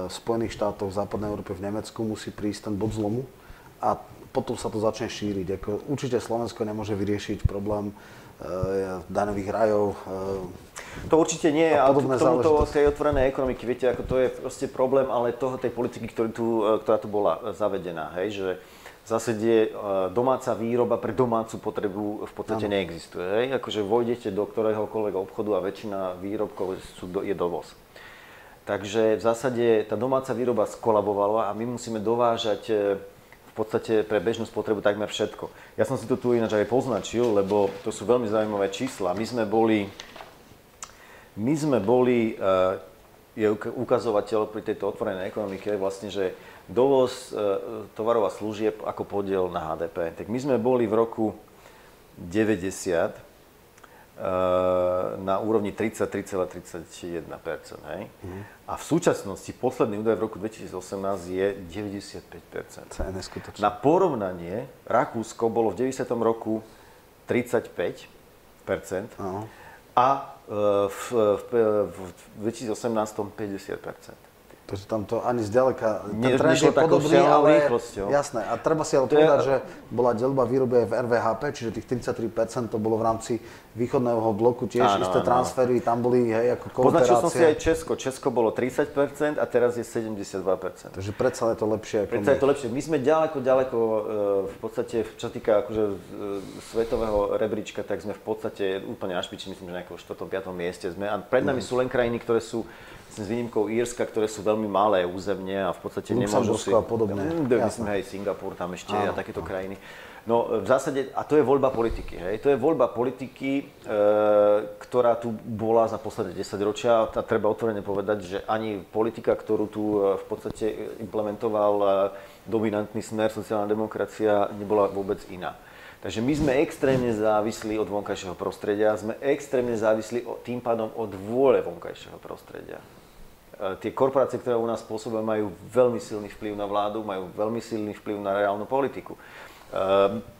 v Spojených štátoch, v západnej Európe, v Nemecku musí prísť ten bod zlomu a potom sa to začne šíriť. Ako, určite Slovensko nemôže vyriešiť problém e, daňových rajov. E, to určite nie, ale k tomuto tej otvorenej ekonomiky, viete, ako to je proste problém, ale toho tej politiky, ktorý tu, ktorá tu bola zavedená, hej, že v zásade e, domáca výroba pre domácu potrebu v podstate ano. neexistuje. Hej? Akože vojdete do ktoréhokoľvek obchodu a väčšina výrobkov sú, je dovoz. Takže v zásade tá domáca výroba skolabovala a my musíme dovážať e, v podstate pre bežnú spotrebu takmer všetko. Ja som si to tu ináč aj poznačil, lebo to sú veľmi zaujímavé čísla. My sme boli, my sme boli, e, je ukazovateľ pri tejto otvorenej ekonomike vlastne, že dovoz e, tovarov a služieb ako podiel na HDP. Tak my sme boli v roku 90 e, na úrovni 33,31 hej? Mm. A v súčasnosti posledný údaj v roku 2018 je 95 To je neskutočné. Na porovnanie Rakúsko bolo v 90. roku 35 uh-huh. a e, v, v, v 2018 50 Takže tam to ani zďaleka, ten trend je podobný, ale rýchlosťou. jasné. A treba si ale povedať, že bola delba výroby aj v RVHP, čiže tých 33% to bolo v rámci východného bloku tiež áno, isté áno. transfery, tam boli hej, ako kooperácie. Poznačil som si aj Česko. Česko bolo 30% a teraz je 72%. Takže predsa je to lepšie. Ako predsa my. je to lepšie. My sme ďaleko, ďaleko e, v podstate, čo týka akože e, svetového rebríčka, tak sme v podstate úplne na špiči, myslím, že nejakého 4. 5. mieste sme. A pred nami mm. sú len krajiny, ktoré sú s výnimkou Írska, ktoré sú veľmi malé územne a v podstate nemôžu si... a podobne. Myslím, hej, Singapur tam ešte Áno. a takéto krajiny. No v zásade, a to je voľba politiky, hej, to je voľba politiky, e, ktorá tu bola za posledné 10 ročia a treba otvorene povedať, že ani politika, ktorú tu e, v podstate implementoval e, dominantný smer sociálna demokracia, nebola vôbec iná. Takže my sme extrémne závislí od vonkajšieho prostredia, sme extrémne závislí tým pádom od vôle vonkajšieho prostredia. E, tie korporácie, ktoré u nás pôsobia, majú veľmi silný vplyv na vládu, majú veľmi silný vplyv na reálnu politiku. E,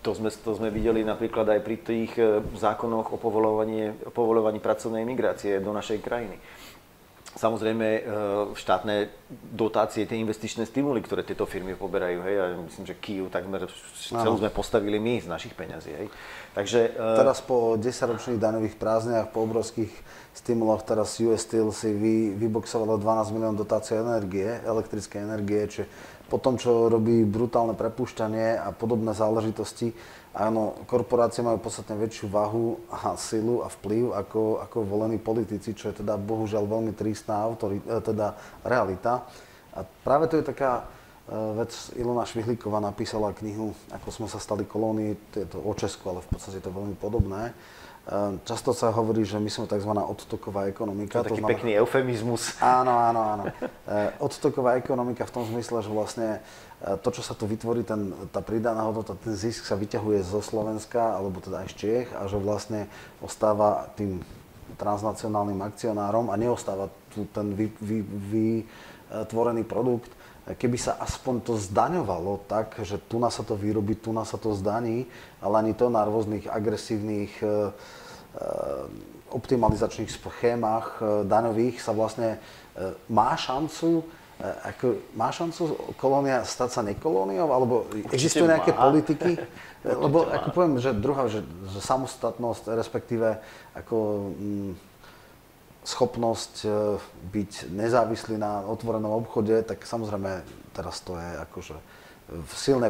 to sme, to sme videli napríklad aj pri tých e, zákonoch o povolovaní, o povolovaní pracovnej migrácie do našej krajiny. Samozrejme, štátne dotácie, tie investičné stimuly, ktoré tieto firmy poberajú, hej, ja myslím, že Kiu takmer celú sme postavili my z našich peňazí, hej. Takže, Teraz po 10-ročných daňových prázdniach, po obrovských stimuloch teraz US Steel si vy, vyboxovalo 12 miliónov dotácie energie, elektrickej energie, čiže po tom, čo robí brutálne prepušťanie a podobné záležitosti, áno, korporácie majú podstatne väčšiu váhu a silu a vplyv ako, ako volení politici, čo je teda bohužiaľ veľmi autori, e, teda realita. A práve to je taká e, vec, Ilona Švihlíková napísala knihu Ako sme sa stali kolónii, je to o Česku, ale v podstate je to veľmi podobné. Ehm, často sa hovorí, že my sme tzv. odtoková ekonomika. To je taký to znamená, pekný eufemizmus. Áno, áno, áno. Ehm, odtoková ekonomika v tom zmysle, že vlastne e, to, čo sa tu vytvorí, ten, tá pridaná hodnota, ten zisk sa vyťahuje zo Slovenska, alebo teda aj z Čiech a že vlastne ostáva tým transnacionálnym akcionárom a neostáva tu ten vytvorený vy, vy, produkt keby sa aspoň to zdaňovalo tak, že tu nás sa to vyrobí, tu nás sa to zdaní, ale ani to na rôznych agresívnych e, e, optimalizačných schémach e, daňových sa vlastne má šancu ako, má šancu kolónia stať sa nekolóniou, alebo existujú nejaké má. politiky? <laughs> Lebo ako poviem, že druhá, že, že samostatnosť, respektíve ako... Mm, schopnosť e, byť nezávislý na otvorenom obchode, tak samozrejme teraz to je akože silné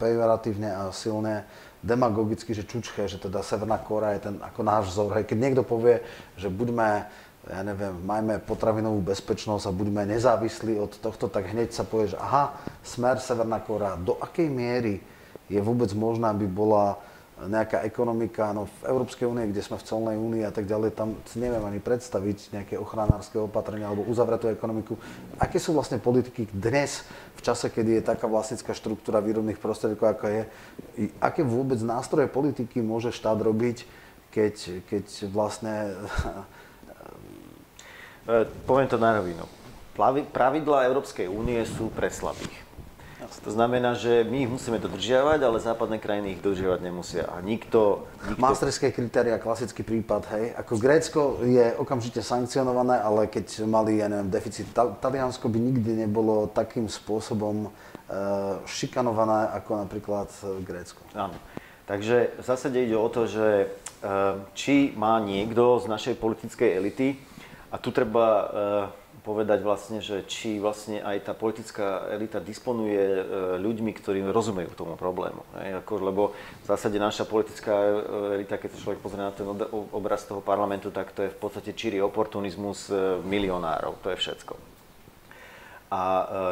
pejoratívne a silné demagogicky, že čučché, že teda Severná Kórea je ten ako náš vzor. Hej, keď niekto povie, že buďme ja neviem, majme potravinovú bezpečnosť a buďme nezávislí od tohto, tak hneď sa povie, že aha, smer Severná Korea, do akej miery je vôbec možné, aby bola nejaká ekonomika, no v Európskej únie, kde sme v celnej únii a tak ďalej, tam si neviem ani predstaviť nejaké ochranárske opatrenia alebo uzavretú ekonomiku. Aké sú vlastne politiky dnes, v čase, kedy je taká vlastnická štruktúra výrobných prostriedkov, ako je, aké vôbec nástroje politiky môže štát robiť, keď, keď vlastne... <laughs> E, poviem to na rovinu. Pravidlá Európskej únie sú pre slabých. To znamená, že my ich musíme dodržiavať, ale západné krajiny ich dodržiavať nemusia. A nikto... nikto... Maastrichtské kritéria, klasický prípad, hej. Ako Grécko je okamžite sankcionované, ale keď mali, ja neviem, deficit, Taliansko by nikdy nebolo takým spôsobom uh, šikanované ako napríklad Grécko. Áno. Takže v zásade ide o to, že uh, či má niekto z našej politickej elity, a tu treba povedať vlastne, že či vlastne aj tá politická elita disponuje e, ľuďmi, ktorí rozumejú tomu problému. Lebo v zásade naša politická e, elita, keď sa človek pozrie na ten obraz toho parlamentu, tak to je v podstate číri oportunizmus e, milionárov. To je všetko. A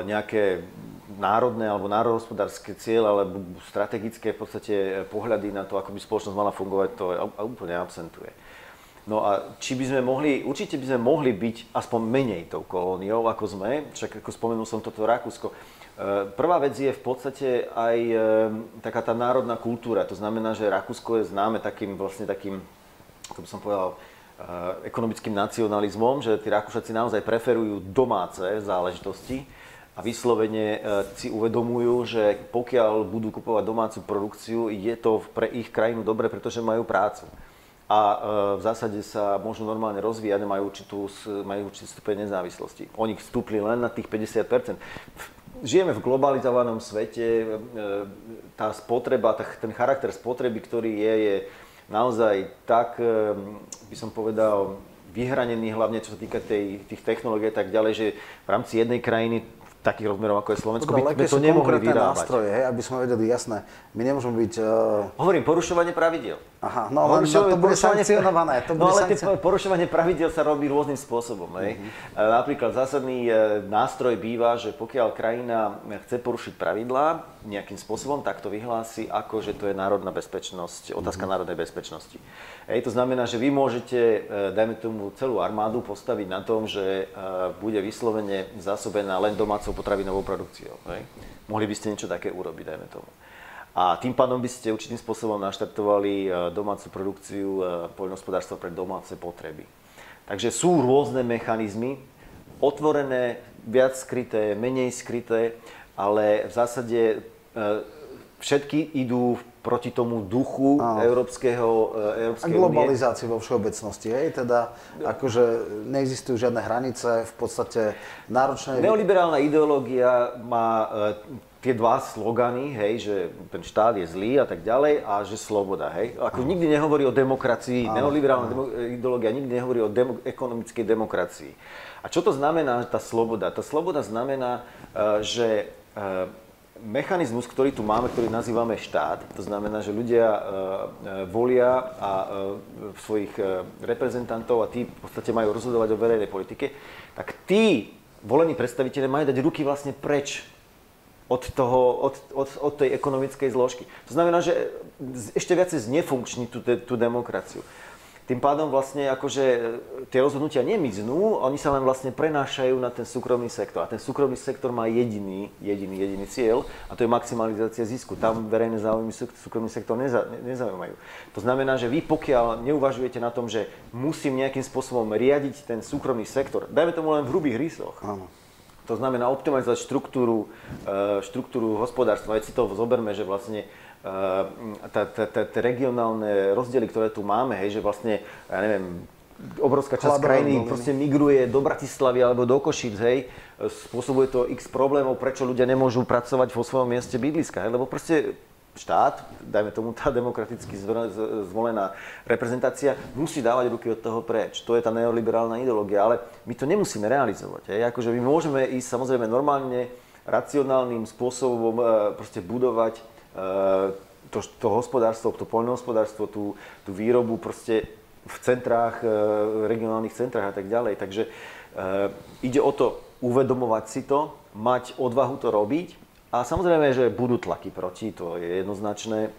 nejaké národné alebo národohospodárske cieľ alebo strategické v podstate pohľady na to, ako by spoločnosť mala fungovať, to úplne absentuje. No a či by sme mohli, určite by sme mohli byť aspoň menej tou kolóniou, ako sme, však ako spomenul som toto Rakúsko. E, prvá vec je v podstate aj e, taká tá národná kultúra. To znamená, že Rakúsko je známe takým vlastne takým, ako by som povedal, e, ekonomickým nacionalizmom, že tí Rakúšaci naozaj preferujú domáce záležitosti a vyslovene si uvedomujú, že pokiaľ budú kupovať domácu produkciu, je to pre ich krajinu dobre, pretože majú prácu a e, v zásade sa môžu normálne rozvíjať a majú, určitú, majú určitý stupeň nezávislosti. Oni vstúpli len na tých 50% Žijeme v globalizovanom svete, e, tá spotreba, ten charakter spotreby, ktorý je, je naozaj tak, e, by som povedal, vyhranený, hlavne čo sa týka tej, tých technológií a tak ďalej, že v rámci jednej krajiny takých rozmerov, ako je Slovensko, by sme to nemohli vyrábať. nástroje, hej, aby sme vedeli, jasné, my nemôžeme byť... Uh... Hovorím, porušovanie pravidel. Aha, no len to bude sankcionované. To no ale sankcion... porušovanie pravidel sa robí rôznym spôsobom. Hej. Uh-huh. Napríklad zásadný e, nástroj býva, že pokiaľ krajina chce porušiť pravidlá nejakým spôsobom, tak to vyhlási ako, že to je národná bezpečnosť, otázka uh-huh. národnej bezpečnosti. Hej, to znamená, že vy môžete, e, dajme tomu, celú armádu postaviť na tom, že bude vyslovene zásobená len domácou potravinovou produkciou. Hej. Mohli by ste niečo také urobiť, dajme tomu. A tým pádom by ste určitým spôsobom naštartovali e, domácu produkciu e, poľnohospodárstva pre domáce potreby. Takže sú rôzne mechanizmy, otvorené, viac skryté, menej skryté, ale v zásade e, všetky idú proti tomu duchu Áno. európskeho, Európskej A globalizácii vo všeobecnosti, hej? Teda akože neexistujú žiadne hranice, v podstate náročné... Neoliberálna ideológia má tie dva slogany, hej, že ten štát je zlý a tak ďalej a že sloboda, hej. Ako nikdy nehovorí o demokracii, neoliberálna demo- ideológia nikdy nehovorí o demo- ekonomickej demokracii. A čo to znamená tá sloboda? Tá sloboda znamená, uh, že mechanizmus, ktorý tu máme, ktorý nazývame štát, to znamená, že ľudia uh, volia a uh, svojich reprezentantov a tí v podstate majú rozhodovať o verejnej politike, tak tí volení predstaviteľe majú dať ruky vlastne preč od, toho, od, od, od tej ekonomickej zložky. To znamená, že ešte viacej znefunkční tú, tú demokraciu. Tým pádom vlastne akože e, tie rozhodnutia nemiznú, oni sa len vlastne prenášajú na ten súkromný sektor. A ten súkromný sektor má jediný, jediný, jediný cieľ a to je maximalizácia zisku. Tam verejné záujmy súkromný sektor neza, nezaujímajú. To znamená, že vy pokiaľ neuvažujete na tom, že musím nejakým spôsobom riadiť ten súkromný sektor, dajme tomu len v hrubých rysoch, Áno to znamená optimalizovať štruktúru, e, štruktúru hospodárstva. Veď si to zoberme, že vlastne tie regionálne rozdiely, ktoré tu máme, hej, že vlastne, ja neviem, obrovská časť krajiny proste migruje do Bratislavy alebo do Košic, hej, spôsobuje to x problémov, prečo ľudia nemôžu pracovať vo svojom mieste bydliska, hej, lebo proste štát, dajme tomu tá demokraticky zvolená reprezentácia, musí dávať ruky od toho preč. To je tá neoliberálna ideológia, ale my to nemusíme realizovať. Hej. Akože my môžeme ísť samozrejme normálne, racionálnym spôsobom e, proste budovať to, to hospodárstvo, to poľnohospodárstvo, tú, tú výrobu proste v centrách, regionálnych centrách a tak ďalej. Takže ide o to uvedomovať si to, mať odvahu to robiť. A samozrejme, že budú tlaky proti, to je jednoznačné.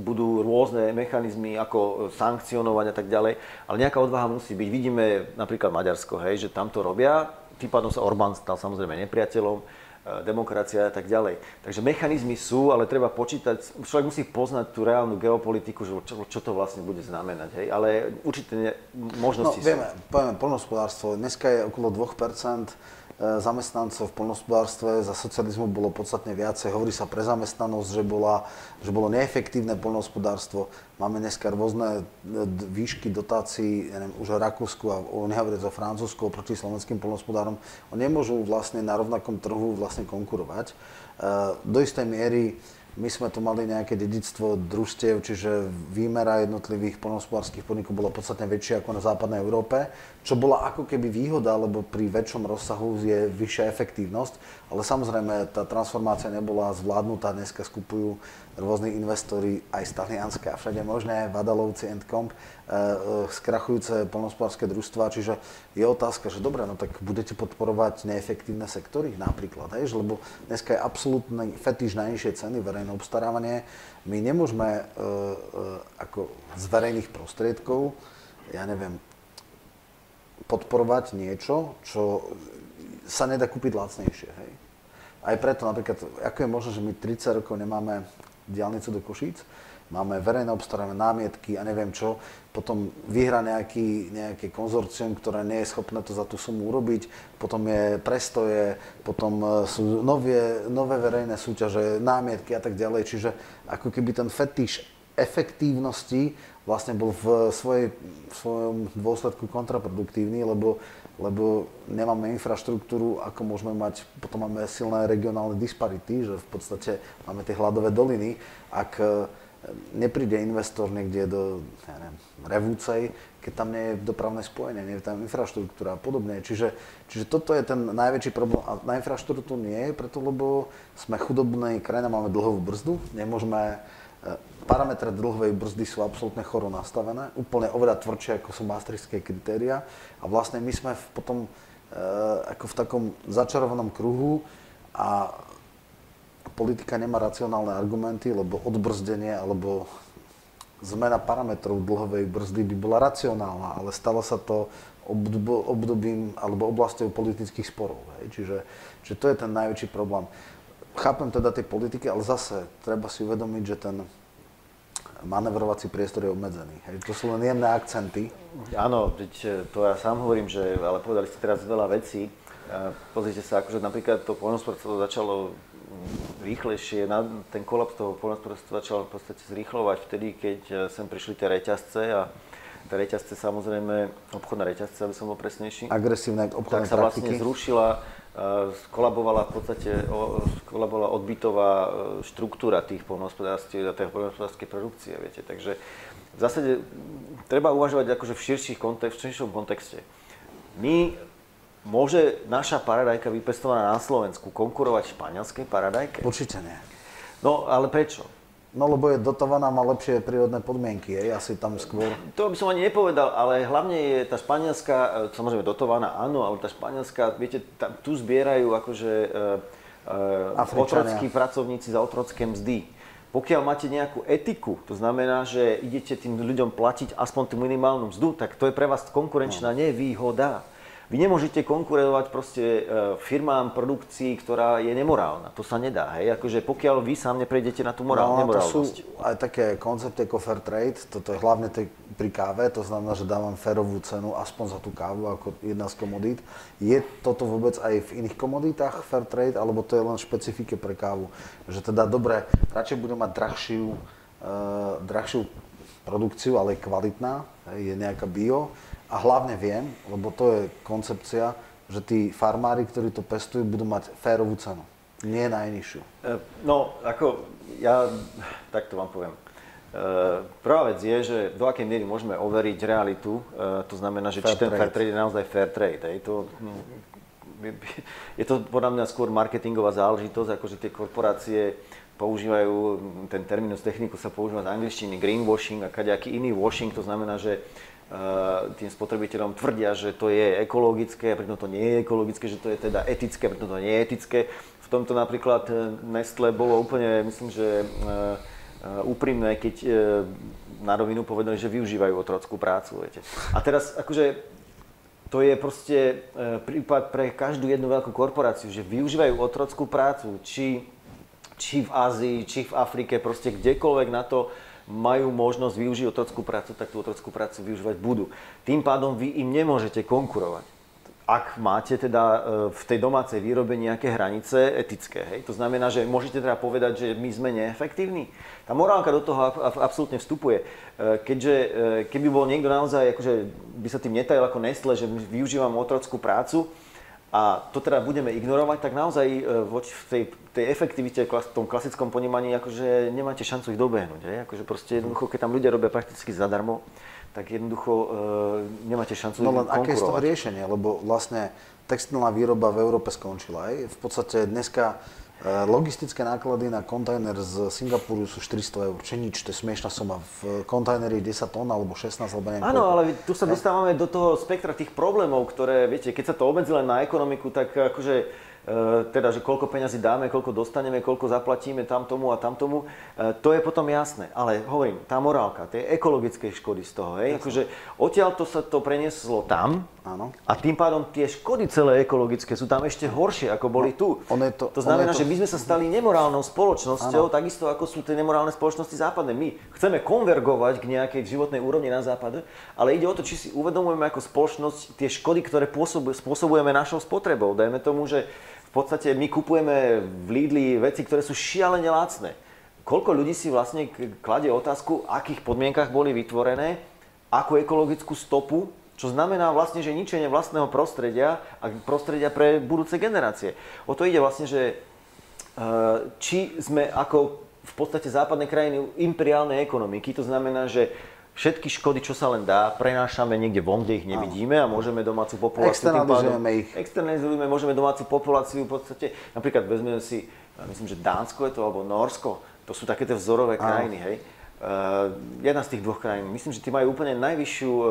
Budú rôzne mechanizmy, ako sankcionovať a tak ďalej, ale nejaká odvaha musí byť. Vidíme napríklad Maďarsko, hej, že tam to robia, tým pádom sa Orbán stal samozrejme nepriateľom, demokracia a tak ďalej. Takže mechanizmy sú, ale treba počítať, človek musí poznať tú reálnu geopolitiku, že čo, čo to vlastne bude znamenať, hej, ale určite ne, možnosti no, vieme, sú. Povieme, polnospodárstvo, dneska je okolo 2%, E, zamestnancov v polnospodárstve za socializmu bolo podstatne viacej. Hovorí sa pre zamestnanosť, že, bola, že bolo neefektívne polnospodárstvo. Máme dneska rôzne e, výšky dotácií, ja neviem, už o Rakúsku a o nehovoriac o Francúzsku proti slovenským polnospodárom. Oni nemôžu vlastne na rovnakom trhu vlastne konkurovať. E, do istej miery my sme tu mali nejaké dedictvo družstiev, čiže výmera jednotlivých polnohospodárských podnikov bola podstatne väčšia ako na západnej Európe, čo bola ako keby výhoda, lebo pri väčšom rozsahu je vyššia efektívnosť, ale samozrejme tá transformácia nebola zvládnutá, dneska skupujú rôzni investori aj z Talianska a všade možné, Vadalovci and Comp, e, skrachujúce polnospodárske družstva, čiže je otázka, že dobre, no tak budete podporovať neefektívne sektory napríklad, hej, lebo dneska je absolútny fetiš najnižšie ceny, verejné obstarávanie. My nemôžeme e, ako z verejných prostriedkov, ja neviem, podporovať niečo, čo sa nedá kúpiť lacnejšie. Hej. Aj preto napríklad, ako je možné, že my 30 rokov nemáme diálnicu do Košíc, máme verejné obstarávanie, námietky a neviem čo, potom vyhra nejaký, nejaké konzorcium, ktoré nie je schopné to za tú sumu urobiť, potom je prestoje, potom e, sú nové, nové verejné súťaže, námietky a tak ďalej, čiže ako keby ten fetiš efektívnosti vlastne bol v, svojej, v svojom dôsledku kontraproduktívny, lebo lebo nemáme infraštruktúru, ako môžeme mať, potom máme silné regionálne disparity, že v podstate máme tie hladové doliny. Ak e, nepríde investor niekde do ja neviem, Revúcej, keď tam nie je dopravné spojenie, nie je tam infraštruktúra a podobne. Čiže, čiže toto je ten najväčší problém. A na infraštruktúru nie je, preto lebo sme chudobnej krajina, máme dlhovú brzdu, nemôžeme Parametre dlhovej brzdy sú absolútne choro nastavené, úplne oveľa tvrdšie ako sú maastrichtské kritéria a vlastne my sme v potom e, ako v takom začarovanom kruhu a politika nemá racionálne argumenty, lebo odbrzdenie alebo zmena parametrov dlhovej brzdy by bola racionálna, ale stalo sa to obdobím alebo oblasťou politických sporov. Hej. Čiže, čiže to je ten najväčší problém. Chápem teda tie politiky, ale zase treba si uvedomiť, že ten manevrovací priestor je obmedzený. Hej, to sú len jemné akcenty. Áno, e, to ja sám hovorím, že, ale povedali ste teraz veľa vecí. Pozrite sa, akože napríklad to poľnohospodárstvo začalo rýchlejšie, ten kolaps toho poľnohospodárstva začal v podstate zrýchlovať vtedy, keď e, sem prišli tie reťazce a tie reťazce samozrejme, obchodné reťazce, aby som bol presnejší. Agresívne obchodné tak sa vlastne zrušila skolabovala v podstate skolabovala odbytová e, štruktúra tých poľnohospodárstiev a tej poľnohospodárskej produkcie, viete. Takže v zásade treba uvažovať akože v, širších kontext, v širšom kontexte. My Môže naša paradajka vypestovaná na Slovensku konkurovať španielskej paradajke? Určite nie. No, ale prečo? No lebo je dotovaná, má lepšie prírodné podmienky, je asi tam skôr. To by som ani nepovedal, ale hlavne je tá španielská, e, samozrejme dotovaná, áno, ale tá španielská, viete, tam, tu zbierajú akože uh, uh, otrockí pracovníci za otrocké mzdy. Pokiaľ máte nejakú etiku, to znamená, že idete tým ľuďom platiť aspoň tú minimálnu mzdu, tak to je pre vás konkurenčná no. nevýhoda. Vy nemôžete konkurovať proste e, firmám, produkcii, ktorá je nemorálna. To sa nedá, hej? Akože pokiaľ vy sám neprejdete na tú morál, no, nemorálnosť. to sú aj také koncepty ako fair trade, toto je hlavne pri káve, to znamená, že dávam férovú cenu aspoň za tú kávu ako jedna z komodít. Je toto vôbec aj v iných komoditách fair trade, alebo to je len špecifike pre kávu? Že teda dobre, radšej budem mať drahšiu, uh, drahšiu produkciu, ale kvalitná, je nejaká bio, a hlavne viem, lebo to je koncepcia, že tí farmári, ktorí to pestujú, budú mať férovú cenu. Nie najnižšiu. E, no, ako ja takto vám poviem. E, prvá vec je, že do akej miery môžeme overiť realitu, e, to znamená, že fair či ten trade. fair trade je naozaj fair trade. Je to, je to podľa mňa skôr marketingová záležitosť, akože tie korporácie používajú, ten terminus techniku sa používa z angličtiny greenwashing a kadejaký iný washing, to znamená, že tým spotrebiteľom tvrdia, že to je ekologické, a pritom to nie je ekologické, že to je teda etické, a pritom to nie je etické. V tomto napríklad Nestle bolo úplne, myslím, že úprimné, keď na rovinu povedali, že využívajú otrockú prácu. Viete. A teraz akože to je proste prípad pre každú jednu veľkú korporáciu, že využívajú otrockú prácu, či, či v Ázii, či v Afrike, proste kdekoľvek na to majú možnosť využiť otrockú prácu, tak tú otrockú prácu využívať budú. Tým pádom vy im nemôžete konkurovať. Ak máte teda e, v tej domácej výrobe nejaké hranice etické, hej? to znamená, že môžete teda povedať, že my sme neefektívni. Tá morálka do toho absolútne vstupuje. E, keďže e, keby bol niekto naozaj, akože by sa tým netajil ako Nestle, že využívam otrockú prácu, a to teda budeme ignorovať, tak naozaj voči v tej, tej efektivite v tom klasickom ponímaní akože nemáte šancu ich dobehnúť. Je? Akože proste jednoducho, keď tam ľudia robia prakticky zadarmo, tak jednoducho e, nemáte šancu No len aké je z toho riešenie, lebo vlastne textilná výroba v Európe skončila. Aj? V podstate dneska e, logistické náklady na kontajner z Singapuru sú 400 eur, čo nič, to je smiešná suma. V kontajneri 10 tón alebo 16 alebo neviem Áno, ale tu sa dostávame do toho spektra tých problémov, ktoré, viete, keď sa to obmedzi len na ekonomiku, tak akože E, teda, že koľko peňazí dáme, koľko dostaneme, koľko zaplatíme tam tomu a tam tomu, e, to je potom jasné. Ale hovorím, tá morálka, tie ekologické škody z toho, hej, akože odtiaľ to sa to prenieslo tam Áno. a tým pádom tie škody celé ekologické sú tam ešte horšie, ako boli no, tu. On je to, to znamená, je to... že my sme sa stali nemorálnou spoločnosťou, Áno. takisto ako sú tie nemorálne spoločnosti západné. My chceme konvergovať k nejakej životnej úrovni na západe, ale ide o to, či si uvedomujeme ako spoločnosť tie škody, ktoré spôsobujeme našou spotrebou. Dajme tomu, že podstate my kupujeme v Lidli veci, ktoré sú šialene lacné. Koľko ľudí si vlastne kladie otázku, v akých podmienkach boli vytvorené, akú ekologickú stopu, čo znamená vlastne, že ničenie vlastného prostredia a prostredia pre budúce generácie. O to ide vlastne, že eh, či sme ako v podstate západné krajiny imperiálnej ekonomiky, to znamená, že všetky škody, čo sa len dá, prenášame niekde von, kde ich nevidíme a môžeme domácu populáciu... Externalizujeme ich. Externalizujeme, môžeme domácu populáciu v podstate, napríklad vezmeme si, myslím, že Dánsko je to, alebo Norsko, to sú také tie vzorové krajiny, hej. Uh, jedna z tých dvoch krajín. Myslím, že tí majú úplne najvyššiu uh,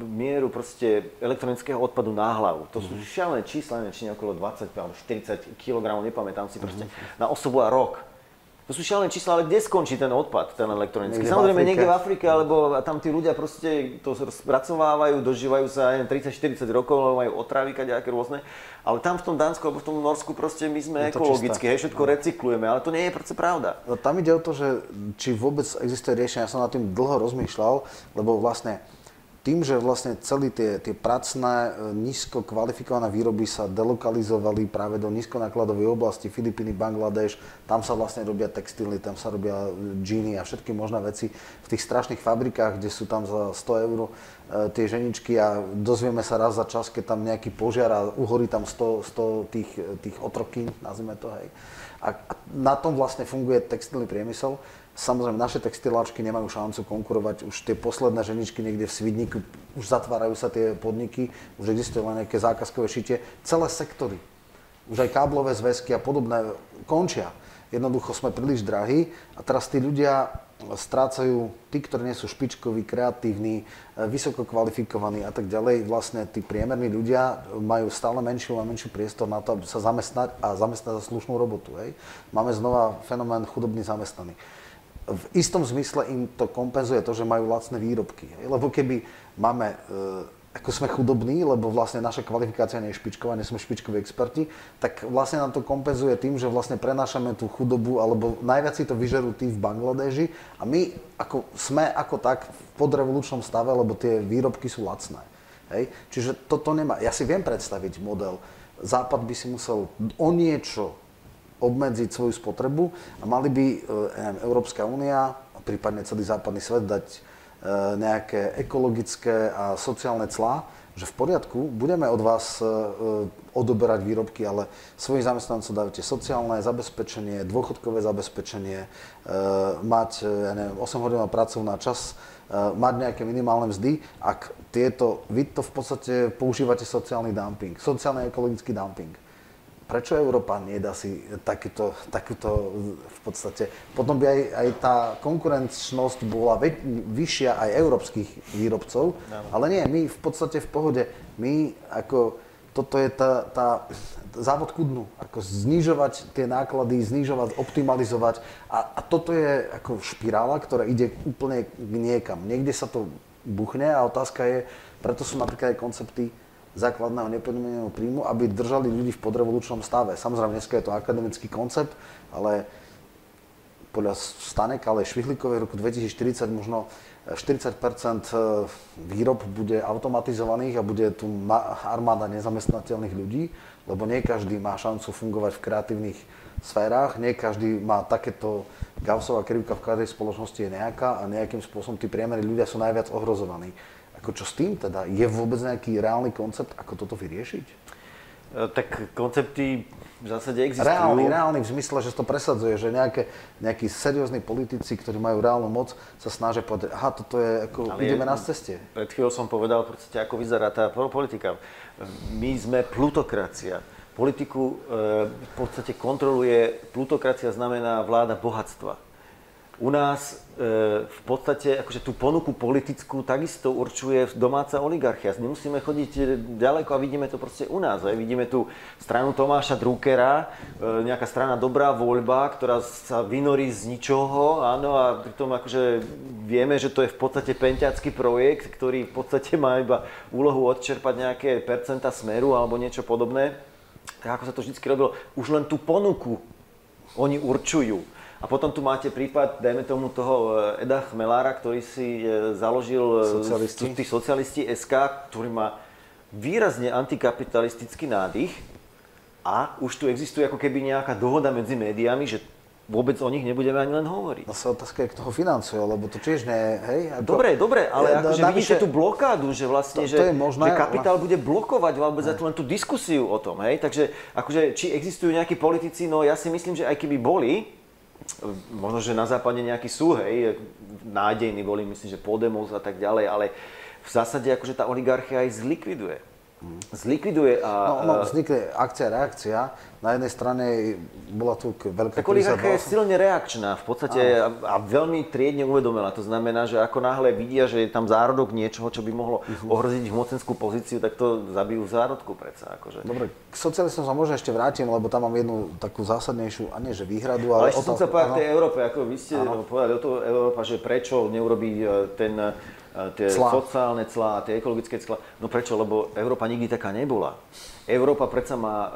mieru proste elektronického odpadu na hlavu. To sú mm. šialené čísla, či okolo 20 alebo 40 kg, nepamätám si proste, mm. na osobu a rok. To sú šialené čísla, ale kde skončí ten odpad, ten elektronický? Niekde Samozrejme v niekde v Afrike, alebo tam tí ľudia proste to spracovávajú, dožívajú sa 30-40 rokov, lebo majú otravy nejaké rôzne. Ale tam v tom Dánsku alebo v tom Norsku proste my sme ekologicky, hej, všetko no. recyklujeme, ale to nie je proste pravda. No, tam ide o to, že či vôbec existuje riešenie, ja som nad tým dlho rozmýšľal, lebo vlastne tým, že vlastne celé tie, tie pracné, e, nízko kvalifikované výroby sa delokalizovali práve do nízkonákladovej oblasti, Filipíny, Bangladeš, tam sa vlastne robia textily, tam sa robia džíny a všetky možné veci v tých strašných fabrikách, kde sú tam za 100 eur e, tie ženičky a dozvieme sa raz za čas, keď tam nejaký požiar a uhorí tam 100, 100 tých, tých otrokín, nazvime to, hej. A na tom vlastne funguje textilný priemysel. Samozrejme, naše textiláčky nemajú šancu konkurovať. Už tie posledné ženičky niekde v Svidníku, už zatvárajú sa tie podniky, už existuje len nejaké zákazkové šitie. Celé sektory, už aj káblové zväzky a podobné končia. Jednoducho sme príliš drahí a teraz tí ľudia strácajú, tí, ktorí nie sú špičkoví, kreatívni, vysoko kvalifikovaní a tak ďalej, vlastne tí priemerní ľudia majú stále menšiu a menšiu priestor na to, aby sa zamestnať a zamestnať za slušnú robotu. Hej. Máme znova fenomén chudobný zamestnaný v istom zmysle im to kompenzuje to, že majú lacné výrobky. Lebo keby máme, e, ako sme chudobní, lebo vlastne naša kvalifikácia nie je špičková, nie sme špičkoví experti, tak vlastne nám to kompenzuje tým, že vlastne prenášame tú chudobu, alebo najviac si to vyžerú tí v Bangladeži a my ako, sme ako tak v podrevolučnom stave, lebo tie výrobky sú lacné. Hej? Čiže toto nemá. Ja si viem predstaviť model. Západ by si musel o niečo obmedziť svoju spotrebu a mali by e, neviem, Európska únia, prípadne celý západný svet dať e, nejaké ekologické a sociálne clá, že v poriadku, budeme od vás e, odoberať výrobky, ale svojim zamestnancom dávate sociálne zabezpečenie, dôchodkové zabezpečenie, mať ja neviem, 8 hodinová pracovná čas, mať nejaké minimálne mzdy, ak tieto, vy to v podstate používate sociálny dumping, sociálny ekologický dumping prečo Európa nedá si takýto, takúto v podstate, potom by aj, aj tá konkurenčnosť bola väč, vyššia aj európskych výrobcov, no. ale nie, my v podstate v pohode, my ako, toto je tá, tá závod ku dnu, ako znižovať tie náklady, znižovať, optimalizovať a, a toto je ako špirála, ktorá ide úplne niekam. Niekde sa to buchne a otázka je, preto sú napríklad aj koncepty základného nepodmieneného príjmu, aby držali ľudí v podrevolučnom stave. Samozrejme, dneska je to akademický koncept, ale podľa Stanek, ale Švihlikovej roku 2040 možno 40 výrob bude automatizovaných a bude tu armáda nezamestnateľných ľudí, lebo nie každý má šancu fungovať v kreatívnych sférach, nie každý má takéto Gaussová krivka v každej spoločnosti je nejaká a nejakým spôsobom tí priemerní ľudia sú najviac ohrozovaní. Ako čo s tým teda? Je vôbec nejaký reálny koncept, ako toto vyriešiť? E, tak koncepty v zásade existujú. Reálny, reálny v zmysle, že to presadzuje, že nejaké, nejakí seriózni politici, ktorí majú reálnu moc, sa snažia povedať, aha, toto je, ako Ale ideme je, na ceste. Pred chvíľou som povedal, podstate, ako vyzerá tá politika. My sme plutokracia. Politiku e, v podstate kontroluje, plutokracia znamená vláda bohatstva u nás e, v podstate akože tú ponuku politickú takisto určuje domáca oligarchia. Nemusíme chodiť ďaleko a vidíme to proste u nás. Aj. Vidíme tu stranu Tomáša Druckera, e, nejaká strana Dobrá voľba, ktorá sa vynorí z ničoho, áno, a pritom akože vieme, že to je v podstate penťacký projekt, ktorý v podstate má iba úlohu odčerpať nejaké percenta smeru alebo niečo podobné. Tak ako sa to vždy robilo, už len tú ponuku oni určujú. A potom tu máte prípad, dajme tomu toho eh, Eda Chmelára, ktorý si eh, založil eh, socialisti. tí socialisti SK, ktorý má výrazne antikapitalistický nádych a už tu existuje ako keby nejaká dohoda medzi médiami, že vôbec o nich nebudeme ani len hovoriť. No sa otázka je, kto ho financuje, lebo to tiež nie hej? Ako... Dobre, dobre, ale ja, akože vidíte tú blokádu, že vlastne, to, že, to je možné, že kapitál ale... bude blokovať vôbec za len tú diskusiu o tom, hej? Takže akože, či existujú nejakí politici, no ja si myslím, že aj keby boli, možno, že na západe nejakí sú, hej, nádejní boli, myslím, že Podemos a tak ďalej, ale v zásade akože tá oligarchia aj zlikviduje. Zlikviduje a... No, no vznikne akcia, reakcia. Na jednej strane bola tu veľká tak oligarchia je silne reakčná v podstate a, a veľmi triedne uvedomila. To znamená, že ako náhle vidia, že je tam zárodok niečoho, čo by mohlo uh-huh. ohroziť ich mocenskú pozíciu, tak to zabijú v zárodku predsa. Akože. Dobre, k socialistom sa možno ešte vrátim, lebo tam mám jednu takú zásadnejšiu, a nie že výhradu, ale... Ale ešte som sa povedať tej Európe, ako vy ste ano. povedali o toho Európa, že prečo neurobí e, ten tie clá. sociálne clá, tie ekologické clá. No prečo? Lebo Európa nikdy taká nebola. Európa predsa má,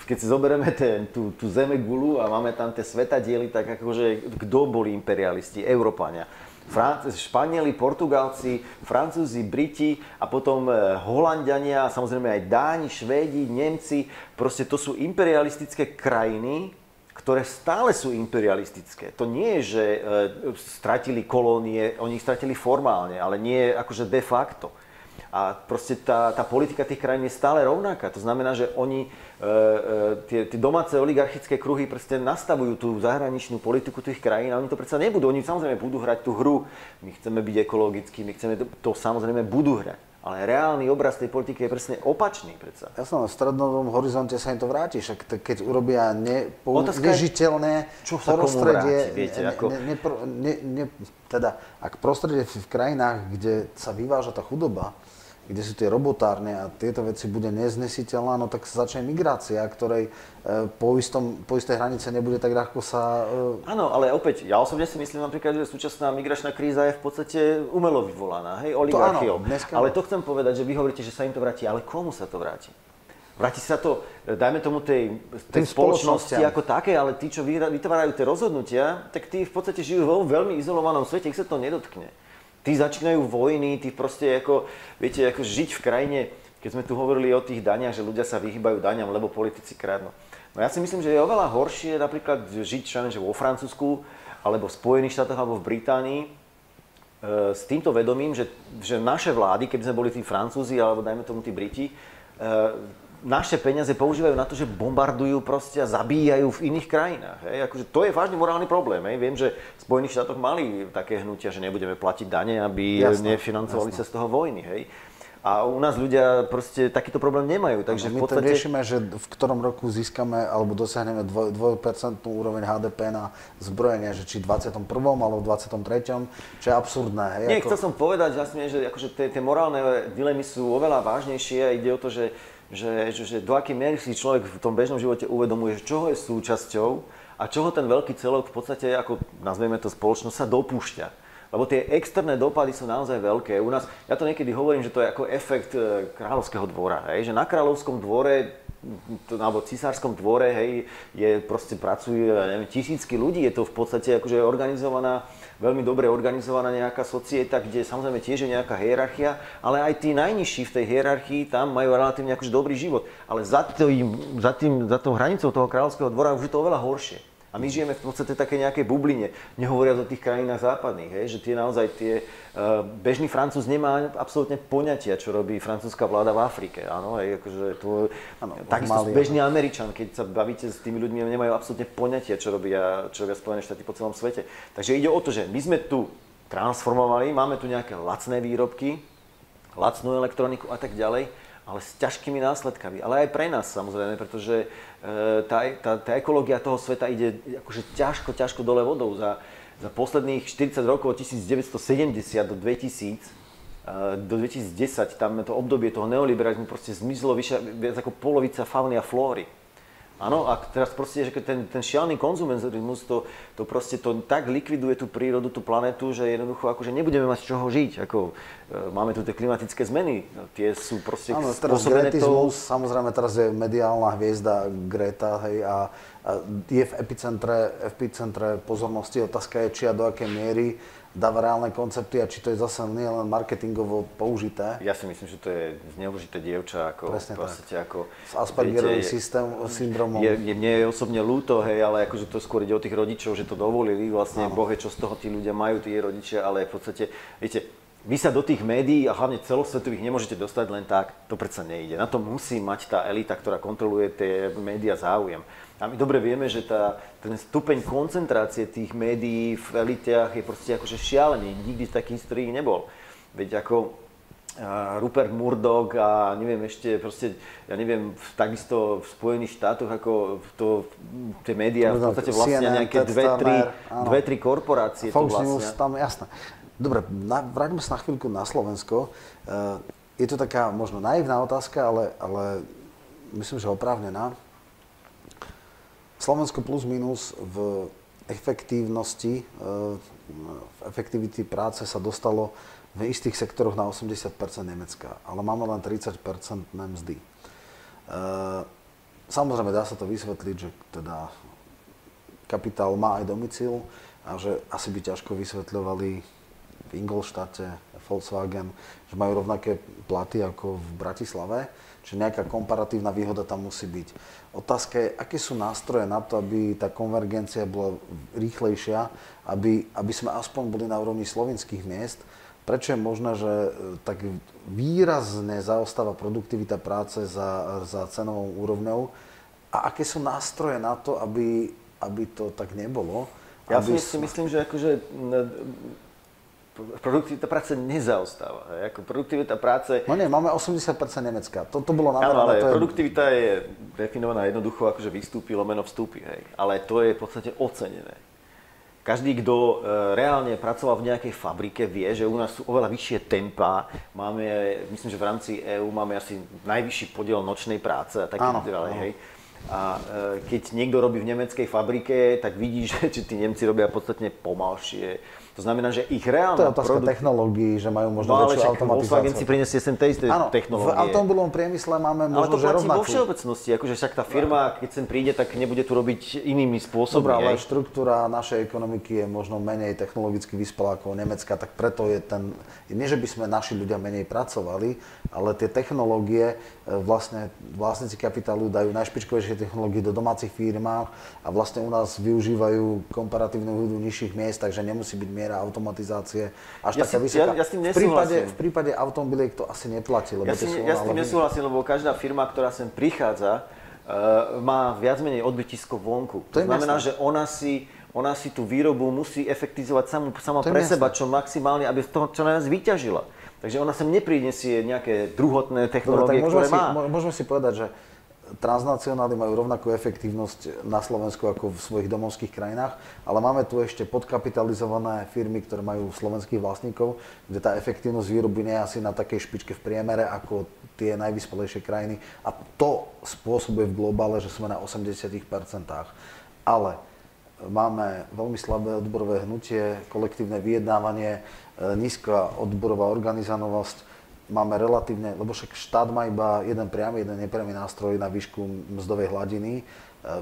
e, keď si zoberieme ten, tú, tú zeme gulu a máme tam tie svetadiely, tak akože kto boli imperialisti? Európania. Fran- Španieli, Portugálci, Francúzi, Briti a potom e, Holandiania, samozrejme aj Dáni, Švédi, Nemci. Proste to sú imperialistické krajiny, ktoré stále sú imperialistické. To nie je, že e, stratili kolónie, oni ich stratili formálne, ale nie akože de facto. A proste tá, tá politika tých krajín je stále rovnaká. To znamená, že oni, e, e, tie, tie domáce oligarchické kruhy proste nastavujú tú zahraničnú politiku tých krajín a oni to predsa nebudú. Oni samozrejme budú hrať tú hru. My chceme byť ekologickí, my chceme to, to samozrejme budú hrať. Ale reálny obraz tej politiky je presne opačný predsa. Jasno, v strednodobom horizonte sa im to vráti, však keď urobia ne, nežiteľné čo sa prostredie, vráti, viete, ne, ako... ne, ne, ne, ne, teda ak prostredie v krajinách, kde sa vyváža tá chudoba, kde sú tie robotárne a tieto veci bude neznesiteľná, no tak sa začne migrácia, ktorej e, po, istom, po istej hranice nebude tak ľahko sa... E... Áno, ale opäť, ja osobne si myslím napríklad, že súčasná migračná kríza je v podstate umelo vyvolaná, hej, oligarchiou. Dneska... Ale to chcem povedať, že vy hovoríte, že sa im to vráti, ale komu sa to vráti? Vráti sa to, dajme tomu tej, tej spoločnosti ako také, ale tí, čo vytvárajú tie rozhodnutia, tak tí v podstate žijú vo veľmi izolovanom svete, ich sa to nedotkne tí začínajú vojny, tí proste ako, viete, ako žiť v krajine, keď sme tu hovorili o tých daniach, že ľudia sa vyhýbajú daniam, lebo politici kradnú. No ja si myslím, že je oveľa horšie napríklad žiť čo že vo Francúzsku, alebo v Spojených štátoch, alebo v Británii, e, s týmto vedomím, že, že naše vlády, keby sme boli tí Francúzi, alebo dajme tomu tí Briti, e, naše peniaze používajú na to, že bombardujú proste a zabíjajú v iných krajinách. Hej. Akože to je vážne morálny problém. Hej. Viem, že v Spojených štátoch mali také hnutia, že nebudeme platiť dane, aby jasné, nefinancovali jasné. sa z toho vojny. Hej. A u nás ľudia proste takýto problém nemajú. Takže my v podstate... to riešime, že v ktorom roku získame alebo dosiahneme 2% úroveň HDP na zbrojenie, že či v 21. alebo v 23. čo je absurdné. Hej, Nie, ako... chcel som povedať, vlastne, že akože tie, tie morálne dilemy sú oveľa vážnejšie a ide o to, že, že, že, do akej miery si človek v tom bežnom živote uvedomuje, že čoho je súčasťou a čoho ten veľký celok v podstate, ako nazveme to spoločnosť, sa dopúšťa. Lebo tie externé dopady sú naozaj veľké. U nás, ja to niekedy hovorím, že to je ako efekt e, kráľovského dvora. Hej? Že na kráľovskom dvore alebo cisárskom dvore, hej, je proste pracujú, neviem, tisícky ľudí, je to v podstate akože organizovaná, veľmi dobre organizovaná nejaká societa, kde samozrejme tiež je nejaká hierarchia, ale aj tí najnižší v tej hierarchii tam majú relatívne akože dobrý život. Ale za, tým, za, tým, za tou hranicou toho kráľovského dvora už je to oveľa horšie. A my žijeme v podstate také nejakej bubline, nehovoriac o tých krajinách západných, hej, že tie naozaj tie, uh, bežný Francúz nemá absolútne poňatia, čo robí francúzska vláda v Afrike, áno, hej, akože to, ano, takisto bežný Američan, keď sa bavíte s tými ľuďmi, nemajú absolútne poňatia, čo robia, čo robia Spojené štáty po celom svete. Takže ide o to, že my sme tu transformovali, máme tu nejaké lacné výrobky, lacnú elektroniku a tak ďalej, ale s ťažkými následkami. Ale aj pre nás samozrejme, pretože e, tá, tá, tá ekológia toho sveta ide akože ťažko, ťažko dole vodou. Za, za posledných 40 rokov od 1970 do 2000 e, do 2010, tam to obdobie toho neoliberalizmu proste zmizlo vyše, viac ako polovica fauny a flóry. Áno, a teraz proste, že ten, ten šialný konzumenizmus to, to proste to tak likviduje tú prírodu, tú planetu, že jednoducho akože nebudeme mať z čoho žiť. Ako, e, máme tu tie klimatické zmeny, tie sú proste Áno, teraz gretizmus, to... samozrejme teraz je mediálna hviezda Greta, hej, a, a je v epicentre, epicentre pozornosti. Otázka je, či a do akej miery dáva reálne koncepty a či to je zase nie len marketingovo použité. Ja si myslím, že to je zneužité dievča, ako Presne tak. ako... S Aspergerovým systém, syndromom. Je, je, mne je osobne ľúto, hej, ale akože to skôr ide o tých rodičov, že to dovolili, vlastne Boh čo z toho tí ľudia majú, tí rodičia, ale v podstate, viete, vy sa do tých médií a hlavne celosvetových nemôžete dostať len tak, to predsa nejde. Na to musí mať tá elita, ktorá kontroluje tie médiá záujem. A my dobre vieme, že tá, ten stupeň koncentrácie tých médií v elitiach je proste akože šialený. Nikdy v takej histórii nebol. Veď ako Rupert Murdoch a neviem ešte proste, ja neviem, takisto v Spojených štátoch ako to, tie médiá v podstate vlastne nejaké dve, tri, dve, tri korporácie Fox to vlastne. News, tam jasné. Dobre, na, vráťme sa na chvíľku na Slovensko. Uh, je to taká možno naivná otázka, ale, ale myslím, že oprávnená. Slovensko plus minus v efektívnosti, e, v efektivity práce sa dostalo v istých sektoroch na 80% Nemecka, ale máme len 30 mzdy. E, samozrejme, dá sa to vysvetliť, že teda kapitál má aj domicil a že asi by ťažko vysvetľovali v Ingolštate, Volkswagen, že majú rovnaké platy ako v Bratislave, čiže nejaká komparatívna výhoda tam musí byť. Otázka je, aké sú nástroje na to, aby tá konvergencia bola rýchlejšia, aby, aby sme aspoň boli na úrovni slovenských miest. Prečo je možné, že e, tak výrazne zaostáva produktivita práce za, za cenovou úrovňou? A aké sú nástroje na to, aby, aby to tak nebolo? Ja si myslím, že akože produktivita práce nezaostáva. Hej. Ako produktivita práce... No nie, máme 80% Nemecka. To, to bolo namerané. ale to je... produktivita je definovaná jednoducho ako, že vystúpi, lomeno vstúpi. Hej. Ale to je v podstate ocenené. Každý, kto e, reálne pracoval v nejakej fabrike, vie, že u nás sú oveľa vyššie tempa. Máme, myslím, že v rámci EÚ máme asi najvyšší podiel nočnej práce a taký ďalej. Hej. A e, keď niekto robí v nemeckej fabrike, tak vidí, <laughs> že, že tí Nemci robia podstatne pomalšie to znamená, že ich reálna... To je otázka produkt... technológií, že majú možno no, väčšiu automatizáciu. Volkswagen si prinesie sem tej isté Áno, technológie. v automobilovom priemysle máme možno, ale to že rovnakú. vo všeobecnosti, akože však tá firma, keď sem príde, tak nebude tu robiť inými spôsobmi. Dobre, ale štruktúra našej ekonomiky je možno menej technologicky vyspelá ako Nemecka, tak preto je ten... Nie, že by sme naši ľudia menej pracovali, ale tie technológie, e, vlastne vlastníci kapitálu dajú najšpičkovejšie technológie do domácich firmách a vlastne u nás využívajú komparatívnu výhodu nižších miest, takže nemusí byť miera automatizácie až ja taká si, vysoká. Ja, ja s tým v prípade, v prípade automobiliek to asi neplatí. Lebo ja, si, ja s tým nesúhlasím, lebo každá firma, ktorá sem prichádza, uh, má viac menej odbytisko vonku. To, to znamená, jasné. že ona si ona si tú výrobu musí efektizovať samú, sama pre jasné. seba, čo maximálne, aby z toho čo najviac vyťažila. Takže ona sem neprinesie nejaké druhotné technológie, Dobre, ktoré si, má. Môžeme si povedať, že transnacionály majú rovnakú efektívnosť na Slovensku ako v svojich domovských krajinách, ale máme tu ešte podkapitalizované firmy, ktoré majú slovenských vlastníkov, kde tá efektívnosť výroby nie je asi na takej špičke v priemere ako tie najvyspelejšie krajiny a to spôsobuje v globále, že sme na 80%. Ale máme veľmi slabé odborové hnutie, kolektívne vyjednávanie, nízka odborová organizovanosť, máme relatívne, lebo však štát má iba jeden priamy, jeden nepriamy nástroj na výšku mzdovej hladiny, e,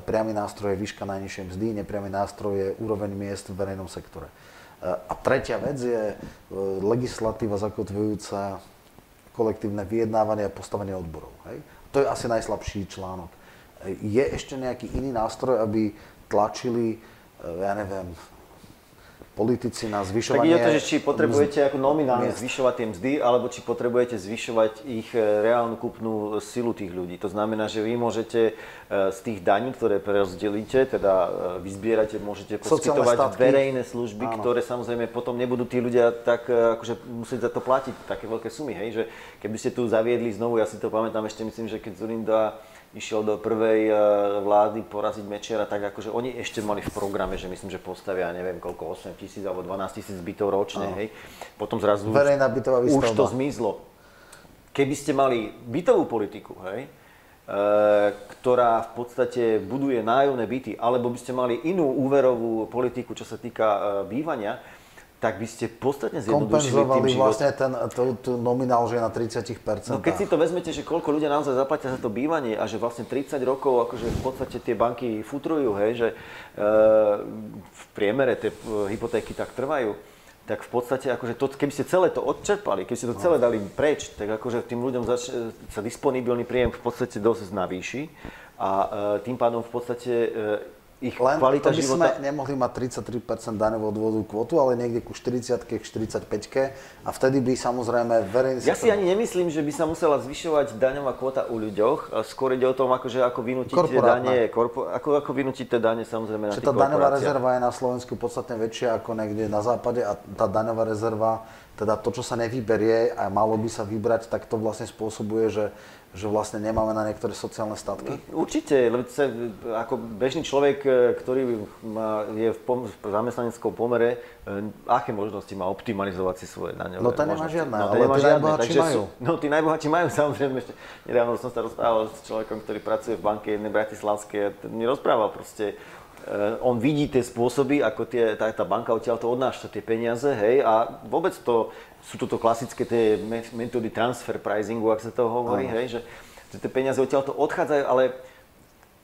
priamy nástroj je výška najnižšej mzdy, nepriamy nástroj je úroveň miest v verejnom sektore. E, a tretia vec je legislatíva zakotvujúca kolektívne vyjednávanie a postavenie odborov. Hej? To je asi najslabší článok. Je ešte nejaký iný nástroj, aby tlačili, e, ja neviem, politici na zvyšovanie... Tak je to, že či potrebujete ako nominálne miest. zvyšovať tie mzdy, alebo či potrebujete zvyšovať ich e, reálnu kúpnu silu tých ľudí. To znamená, že vy môžete e, z tých daní, ktoré prerozdelíte, teda vyzbierate, môžete poskytovať verejné služby, Áno. ktoré samozrejme potom nebudú tí ľudia tak akože musieť za to platiť také veľké sumy. Hej? Že keby ste tu zaviedli znovu, ja si to pamätám ešte, myslím, že keď Zurinda išiel do prvej eh, vlády poraziť Mečera, tak akože oni ešte mali v programe, že myslím, že postavia, neviem koľko, 8 tisíc alebo 12 tisíc bytov ročne, hej. Potom zrazu Verejná bytová už to zmizlo. Keby ste mali bytovú politiku, hej, e, ktorá v podstate buduje nájomné byty, alebo by ste mali inú úverovú politiku, čo sa týka e, bývania, tak by ste podstatne zjednodušili tým život. vlastne ten, to, to nominál, že je na 30%. No keď si to vezmete, že koľko ľudia naozaj zaplatia za to bývanie a že vlastne 30 rokov akože v podstate tie banky futrujú, hej, že e, v priemere tie hypotéky tak trvajú, tak v podstate, akože to, keby ste celé to odčerpali, keby ste to celé dali preč, tak akože tým ľuďom zač- sa disponibilný príjem v podstate dosť navýši a e, tým pádom v podstate e, ich Len kvalita by života... sme nemohli mať 33% daňovú odvodu kvotu, ale niekde ku 40 k 45 a vtedy by samozrejme verejný Ja si ani nemyslím, že by sa musela zvyšovať daňová kvota u ľuďoch. Skôr ide o tom, akože ako vynútiť tie dane, korpo, ako, ako vynútiť tie dane samozrejme na Čiže tá daňová rezerva je na Slovensku podstatne väčšia ako niekde na západe a tá daňová rezerva teda to, čo sa nevyberie a malo by sa vybrať, tak to vlastne spôsobuje, že že vlastne nemáme na niektoré sociálne statky? Určite, lebo sa, ako bežný človek, e, ktorý má, je v, pom- v zamestnaneckom pomere, e, aké možnosti má optimalizovať si svoje daňové No to nemá žiadne, no, ale tí najbohatší majú. Sú, no tí najbohatší majú, <laughs> samozrejme. Ešte nedávno som sa rozprával s človekom, ktorý pracuje v banke jednej bratislavskej a mi rozprával proste, on vidí tie spôsoby, ako tie, tá, tá banka odtiaľ to odnáša tie peniaze, hej, a vôbec to sú toto klasické tie metódy transfer pricingu, ak sa to hovorí, hej, že, že tie peniaze odtiaľ to odchádzajú, ale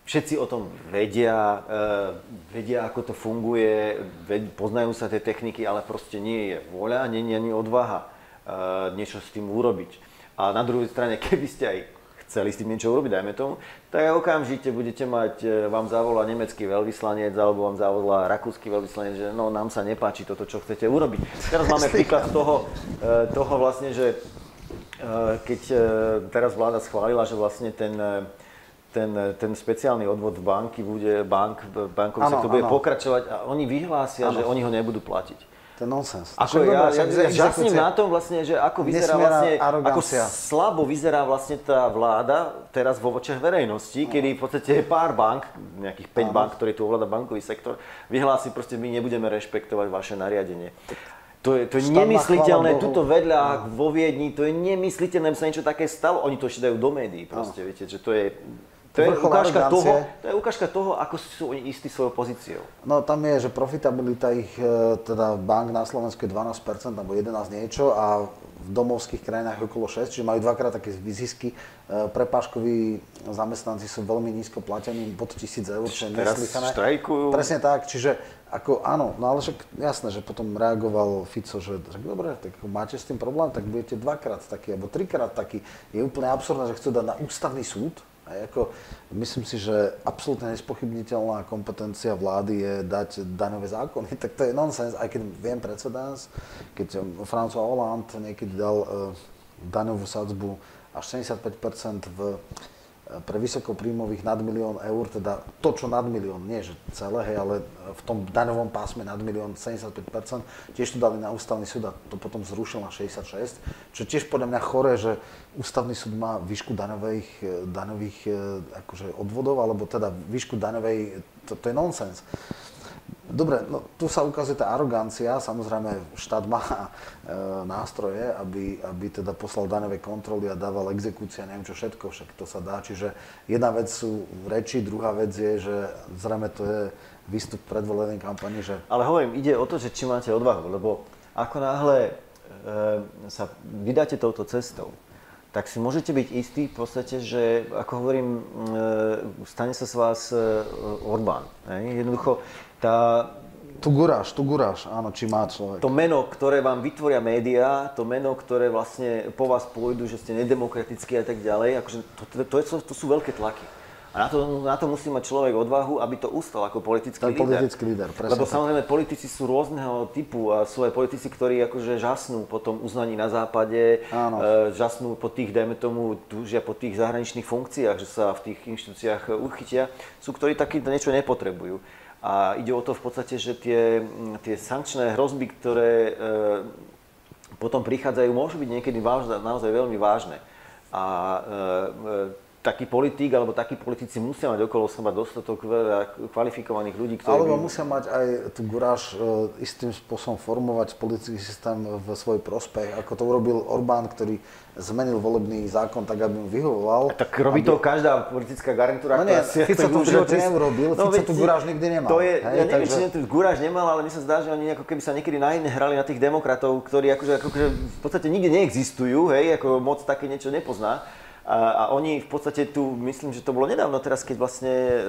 všetci o tom vedia, uh, vedia, ako to funguje, ved, poznajú sa tie techniky, ale proste nie je voľa, nie je ani odvaha uh, niečo s tým urobiť. A na druhej strane, <laughs> keby ste aj chceli s tým niečo urobiť, dajme tomu, tak okamžite budete mať, e, vám zavolá nemecký veľvyslanec alebo vám zavolá rakúsky veľvyslanec, že no nám sa nepáči toto, čo chcete urobiť. Teraz máme príklad toho, e, toho vlastne, že e, keď teraz vláda schválila, že vlastne ten ten, ten speciálny odvod v banky bude, bank, bankový sektor bude pokračovať a oni vyhlásia, ano. že oni ho nebudú platiť. To je nonsens. Ako ja, ja, ja, ja žasním na tom vlastne, že ako vyzerá vlastne, ako slabo vyzerá vlastne tá vláda teraz vo očiach verejnosti, no. kedy v podstate je pár bank, nejakých 5 bank, ktorí tu ovláda bankový sektor, vyhlási proste, my nebudeme rešpektovať vaše nariadenie. To je, to je nemysliteľné, tuto vedľa no. vo Viedni, to je nemysliteľné, aby sa niečo také stalo. Oni to ešte dajú do médií, proste, no. viete, že to je to je, ukážka toho, to je ukážka toho, ako sú oni istí svojou pozíciou. No tam je, že profitabilita ich, e, teda bank na Slovensku je 12% alebo 11 niečo a v domovských krajinách okolo 6, čiže majú dvakrát také zisky. E, prepáškoví zamestnanci sú veľmi nízko platení, pod 1000 eur, čo je Teraz štrajkujú. Presne tak, čiže ako áno, no ale však jasné, že potom reagoval Fico, že, že dobre, tak máte s tým problém, tak budete dvakrát taký, alebo trikrát taký. Je úplne absurdné, že chcú dať na ústavný súd, a ako, myslím si, že absolútne nespochybniteľná kompetencia vlády je dať daňové zákony, <laughs> tak to je nonsens, aj keď viem precedens, keď François Hollande niekedy dal uh, daňovú sadzbu až 75% v pre vysokopríjmových nad milión eur, teda to, čo nad milión, nie že celé, hej, ale v tom daňovom pásme nad milión 75%, tiež to dali na ústavný súd a to potom zrušil na 66, čo tiež podľa mňa chore, že ústavný súd má výšku daňových, daňových akože odvodov, alebo teda výšku daňovej, to, to je nonsens. Dobre, no tu sa ukazuje tá arogancia. Samozrejme, štát má e, nástroje, aby, aby teda poslal daňové kontroly a dával exekúcia, neviem čo všetko, však to sa dá. Čiže jedna vec sú reči, druhá vec je, že zrejme to je výstup predvolenej kampani, že... Ale hovorím, ide o to, že či máte odvahu, lebo ako náhle e, sa vydáte touto cestou, tak si môžete byť istí v podstate, že ako hovorím, e, stane sa z vás e, Orbán. Jednoducho, tá, tu guráš, tu guráš, áno, či má človek. To meno, ktoré vám vytvoria médiá, to meno, ktoré vlastne po vás pôjdu, že ste nedemokratickí a tak ďalej, akože to, to, to, to, to sú veľké tlaky. A na to, na to musí mať človek odvahu, aby to ustal ako politický Ten líder. politický líder, presne Lebo tak. samozrejme politici sú rôzneho typu a sú aj politici, ktorí akože žasnú po tom uznaní na západe, Áno. E, žasnú po tých, dajme tomu, túžia po tých zahraničných funkciách, že sa v tých inštitúciách uchytia. Sú, ktorí taký niečo nepotrebujú. A ide o to v podstate, že tie, tie sankčné hrozby, ktoré e, potom prichádzajú, môžu byť niekedy vážne, naozaj veľmi vážne. A e, taký politik alebo takí politici musia mať okolo seba dostatok kvalifikovaných ľudí, ktorí... Alebo by... musia mať aj tú guráž e, istým spôsobom formovať politický systém v svoj prospech, ako to urobil Orbán, ktorý zmenil volebný zákon tak, aby mu vyhovoval. A tak robí aby... to každá politická garnitúra. No nie, Fico to v živote neurobil, no, Fico tu guráž nikdy nemal. To je, hej, ja neviem, takže... či tu guráž nemal, ale mi sa zdá, že oni ako keby sa niekedy na iné hrali na tých demokratov, ktorí akože, akože v podstate nikde neexistujú, hej, ako moc také niečo nepozná. A, a oni v podstate tu, myslím, že to bolo nedávno teraz, keď vlastne e,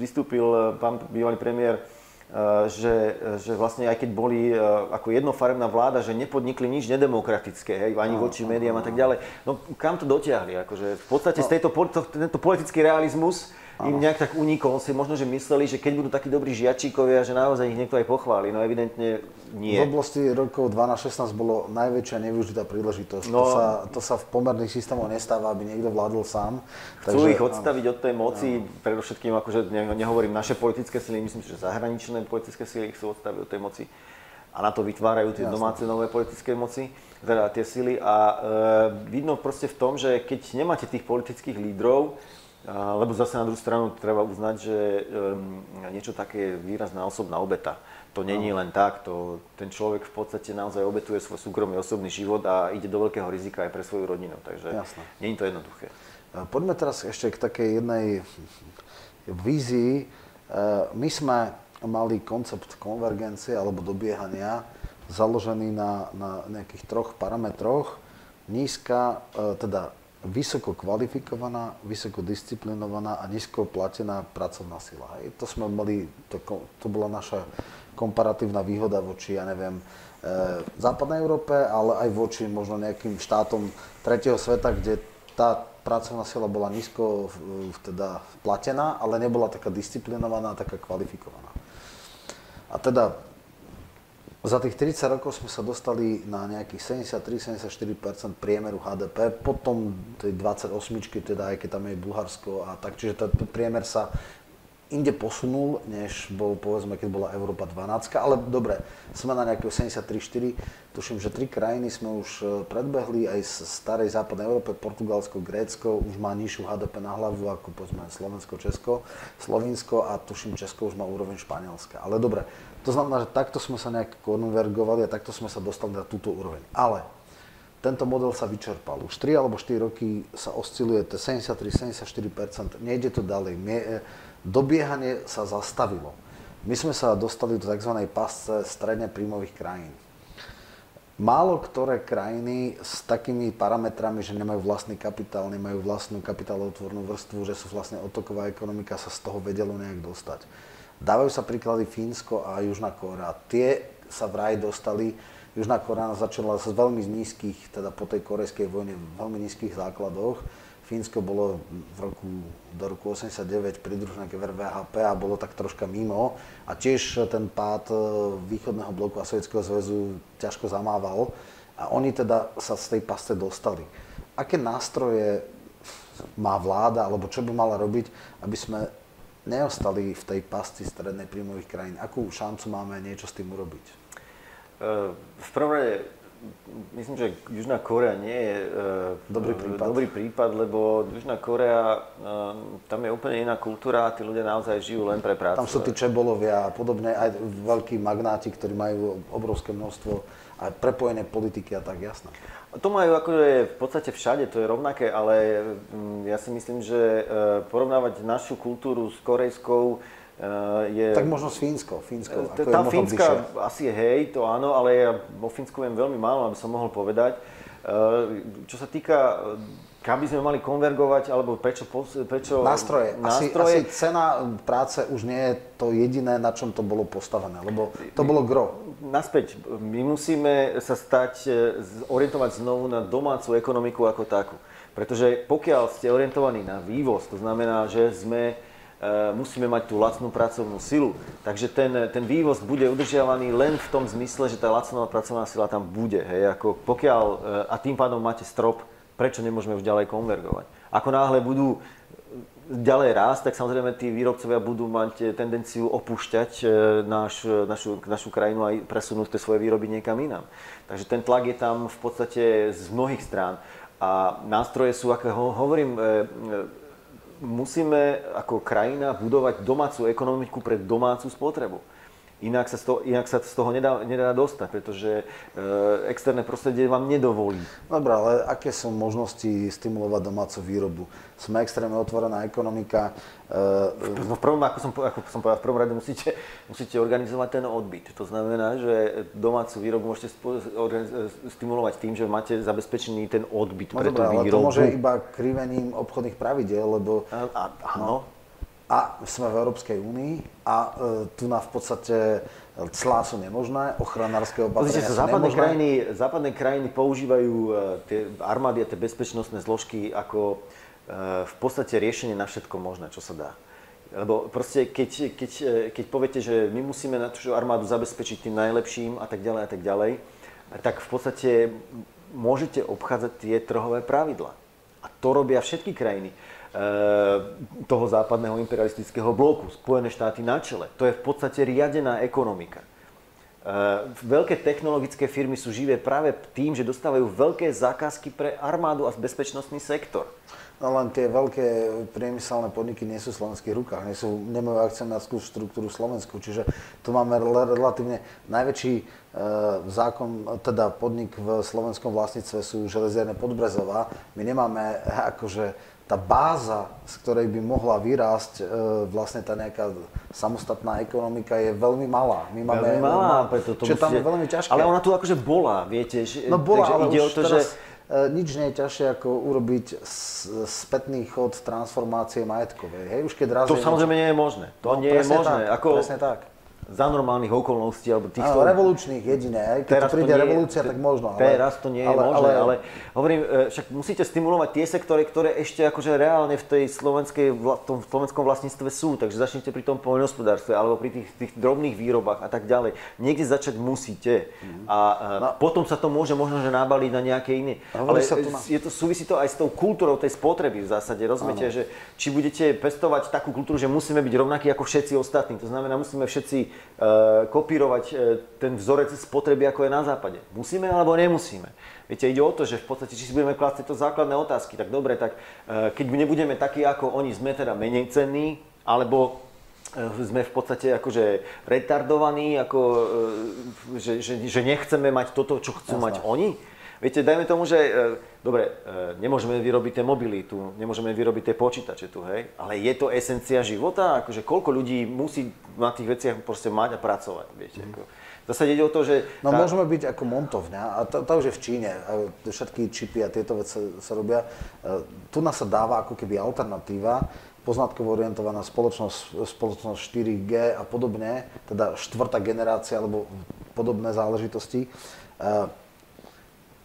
vystúpil e, pán bývalý premiér, e, že, že vlastne aj keď boli ako jednofarebná vláda, že nepodnikli nič nedemokratické, hej, ani voči médiám a tak ďalej. No kam to dotiahli? Akože v podstate no. z tejto, to, tento politický realizmus im nejak tak unikol, si možno, že mysleli, že keď budú takí dobrí žiačíkovia, že naozaj ich niekto aj pochváli, no evidentne nie. V oblasti rokov 12-16 bolo najväčšia nevyužitá príležitosť. No, to, sa, to sa v pomerných systémoch nestáva, aby niekto vládol sám. Chcú takže, ich odstaviť áno. od tej moci, áno. predovšetkým, akože ne, nehovorím naše politické sily, myslím, že zahraničné politické sily ich chcú odstaviť od tej moci a na to vytvárajú tie Jasne. domáce nové politické moci, teda tie sily. A e, vidno proste v tom, že keď nemáte tých politických lídrov, lebo zase na druhú stranu treba uznať, že niečo také je výrazná osobná obeta. To není len tak, to, ten človek v podstate naozaj obetuje svoj súkromný osobný život a ide do veľkého rizika aj pre svoju rodinu, takže je to jednoduché. Poďme teraz ešte k takej jednej vízii. E, my sme mali koncept konvergencie alebo dobiehania založený na, na nejakých troch parametroch. Nízka, e, teda vysoko kvalifikovaná, vysoko disciplinovaná a nízko platená pracovná sila. Hej. To sme mali, to, to bola naša komparatívna výhoda voči, ja neviem, e, západnej Európe, ale aj voči možno nejakým štátom tretieho sveta, kde tá pracovná sila bola nízko teda platená, ale nebola taká disciplinovaná, taká kvalifikovaná. A teda za tých 30 rokov sme sa dostali na nejakých 73-74% priemeru HDP, potom tej 28, teda aj keď tam je Bulharsko a tak, čiže ten priemer sa inde posunul, než bol povedzme, keď bola Európa 12, ale dobre, sme na nejakého 73-4, tuším, že tri krajiny sme už e, predbehli, aj z starej západnej Európe, Portugalsko, Grécko už má nižšiu HDP na hlavu ako povedzme Slovensko, Česko, Slovinsko a tuším Česko už má úroveň Španielska. Ale dobre, to znamená, že takto sme sa nejak konvergovali a takto sme sa dostali na túto úroveň. Ale tento model sa vyčerpal. Už 3 alebo 4 roky sa osciluje 73-74%, nejde to ďalej. Dobiehanie sa zastavilo. My sme sa dostali do tzv. pasce stredne príjmových krajín. Málo ktoré krajiny s takými parametrami, že nemajú vlastný kapitál, nemajú vlastnú kapitálotvornú vrstvu, že sú vlastne otoková ekonomika, sa z toho vedelo nejak dostať. Dávajú sa príklady Fínsko a Južná Kórea. Tie sa vraj dostali, Južná Kórea začala z veľmi nízkych, teda po tej korejskej vojne, veľmi nízkych základoch Fínsko bolo v roku, do roku 89 pridružené k VHP a bolo tak troška mimo. A tiež ten pád e, východného bloku a Sovietskeho zväzu ťažko zamával. A oni teda sa z tej pasce dostali. Aké nástroje má vláda, alebo čo by mala robiť, aby sme neostali v tej pasci strednej príjmových krajín? Akú šancu máme niečo s tým urobiť? V prvom rade myslím, že Južná Korea nie je uh, dobrý prípad. dobrý prípad, lebo Južná Korea, uh, tam je úplne iná kultúra a tí ľudia naozaj žijú len pre prácu. Tam sú tí čebolovia a podobne, aj veľkí magnáti, ktorí majú obrovské množstvo aj prepojené politiky a tak, jasné. To majú akože v podstate všade, to je rovnaké, ale mm, ja si myslím, že porovnávať našu kultúru s korejskou je... Tak možno Fínsko. Fínsko ako tá Fínska bližšie. asi je hej, to áno, ale ja o Fínsku viem veľmi málo, aby som mohol povedať. Eh, čo sa týka kam by sme mali konvergovať, alebo prečo... prečo nástroje. nástroje. Asi, asi cena práce už nie je to jediné, na čom to bolo postavené, lebo to bolo gro. Naspäť, my musíme sa stať, eh, orientovať znovu na domácu ekonomiku ako takú. Pretože pokiaľ ste orientovaní na vývoz, to znamená, že sme Eh, musíme mať tú lacnú pracovnú silu. Takže ten, ten vývoz bude udržiavaný len v tom zmysle, že tá lacná pracovná sila tam bude. Hej, ako pokiaľ, eh, a tým pádom máte strop, prečo nemôžeme už ďalej konvergovať. Ako náhle budú ďalej rásť, tak samozrejme tí výrobcovia budú mať tendenciu opúšťať naš, našu, našu krajinu a presunúť tie svoje výroby niekam inám. Takže ten tlak je tam v podstate z mnohých strán. A nástroje sú, ako hovorím, musíme ako krajina budovať domácu ekonomiku pre domácu spotrebu. Inak sa, z toho, inak sa z toho nedá, nedá dostať, pretože e, externé prostredie vám nedovolí. Dobre, ale aké sú možnosti stimulovať domácu výrobu? Sme extrémne otvorená ekonomika. E, no v prvom, ako som, ako som povedal, v prvom rade musíte, musíte organizovať ten odbyt. To znamená, že domácu výrobu môžete stimulovať tým, že máte zabezpečený ten odbyt no pre dobré, tú výrobu. ale to môže iba krivením obchodných pravidel, lebo... A, a, áno. No, a sme v Európskej únii a e, tu na v podstate clá sú nemožné, ochranárske opatrenia Pozrite, sú západné nemožné. krajiny, západné krajiny používajú e, tie armády a tie bezpečnostné zložky ako e, v podstate riešenie na všetko možné, čo sa dá. Lebo proste keď, keď, e, keď poviete, že my musíme našu armádu zabezpečiť tým najlepším a tak ďalej a tak ďalej, tak v podstate môžete obchádzať tie trhové pravidla. A to robia všetky krajiny. Eh, toho západného imperialistického bloku, Spojené štáty na čele. To je v podstate riadená ekonomika. Eh, veľké technologické firmy sú živé práve tým, že dostávajú veľké zákazky pre armádu a bezpečnostný sektor. No len tie veľké priemyselné podniky nie sú v slovenských rukách, nie sú, nemajú akcionárskú štruktúru Slovensku, čiže tu máme relatívne najväčší e, zákon, teda podnik v slovenskom vlastníctve sú železiarne Podbrezová. My nemáme akože tá báza, z ktorej by mohla vyrásť e, vlastne tá nejaká samostatná ekonomika je veľmi malá. My máme, veľmi malá, preto to musíte... tam je veľmi ťažké. Ale ona tu akože bola, viete. Že, no bola, ale ide o to, teraz, že e, nič nie je ťažšie ako urobiť spätný chod transformácie majetkovej. Hej, už keď raz to samozrejme nie je možné. To no, nie je možné. Tak, ako, presne tak za normálnych okolností alebo týchto... Áno, revolučných jedine, keď teraz príde revolúcia, tak možno. Ale, teraz to nie je ale, možné, ale, ale hovorím, e, však musíte stimulovať tie sektory, ktoré ešte akože reálne v tej slovenskej, v tom slovenskom vlastníctve sú, takže začnite pri tom poľnohospodárstve alebo pri tých, tých drobných výrobách a tak ďalej. Niekde začať musíte mm. a no. potom sa to môže možno, že nabaliť na nejaké iné. Ale sa to na... je to, súvisí to aj s tou kultúrou tej spotreby v zásade, rozumiete, že či budete pestovať takú kultúru, že musíme byť rovnakí ako všetci ostatní, to znamená, musíme všetci kopírovať eh, ten vzorec spotreby, ako je na západe. Musíme alebo nemusíme? Viete, ide o to, že v podstate, či si budeme klásť tieto základné otázky, tak dobre, tak eh, keď nebudeme takí ako oni, sme teda menej cenní, alebo sme v podstate akože retardovaní, ako, že, že, že nechceme mať toto, čo chcú Jasná. mať oni. Viete, dajme tomu, že dobre, e, nemôžeme vyrobiť tie mobily tu, nemôžeme vyrobiť tie počítače tu, hej, ale je to esencia života, akože koľko ľudí musí na tých veciach proste mať a pracovať, viete. Mm. Ako. Zase ide o to, že... No tá... môžeme byť ako montovňa, a to, to už je v Číne, všetky čipy a tieto veci sa robia. E, tu nás sa dáva ako keby alternatíva, poznatkovo orientovaná spoločnosť, spoločnosť 4G a podobne, teda štvrtá generácia alebo podobné záležitosti.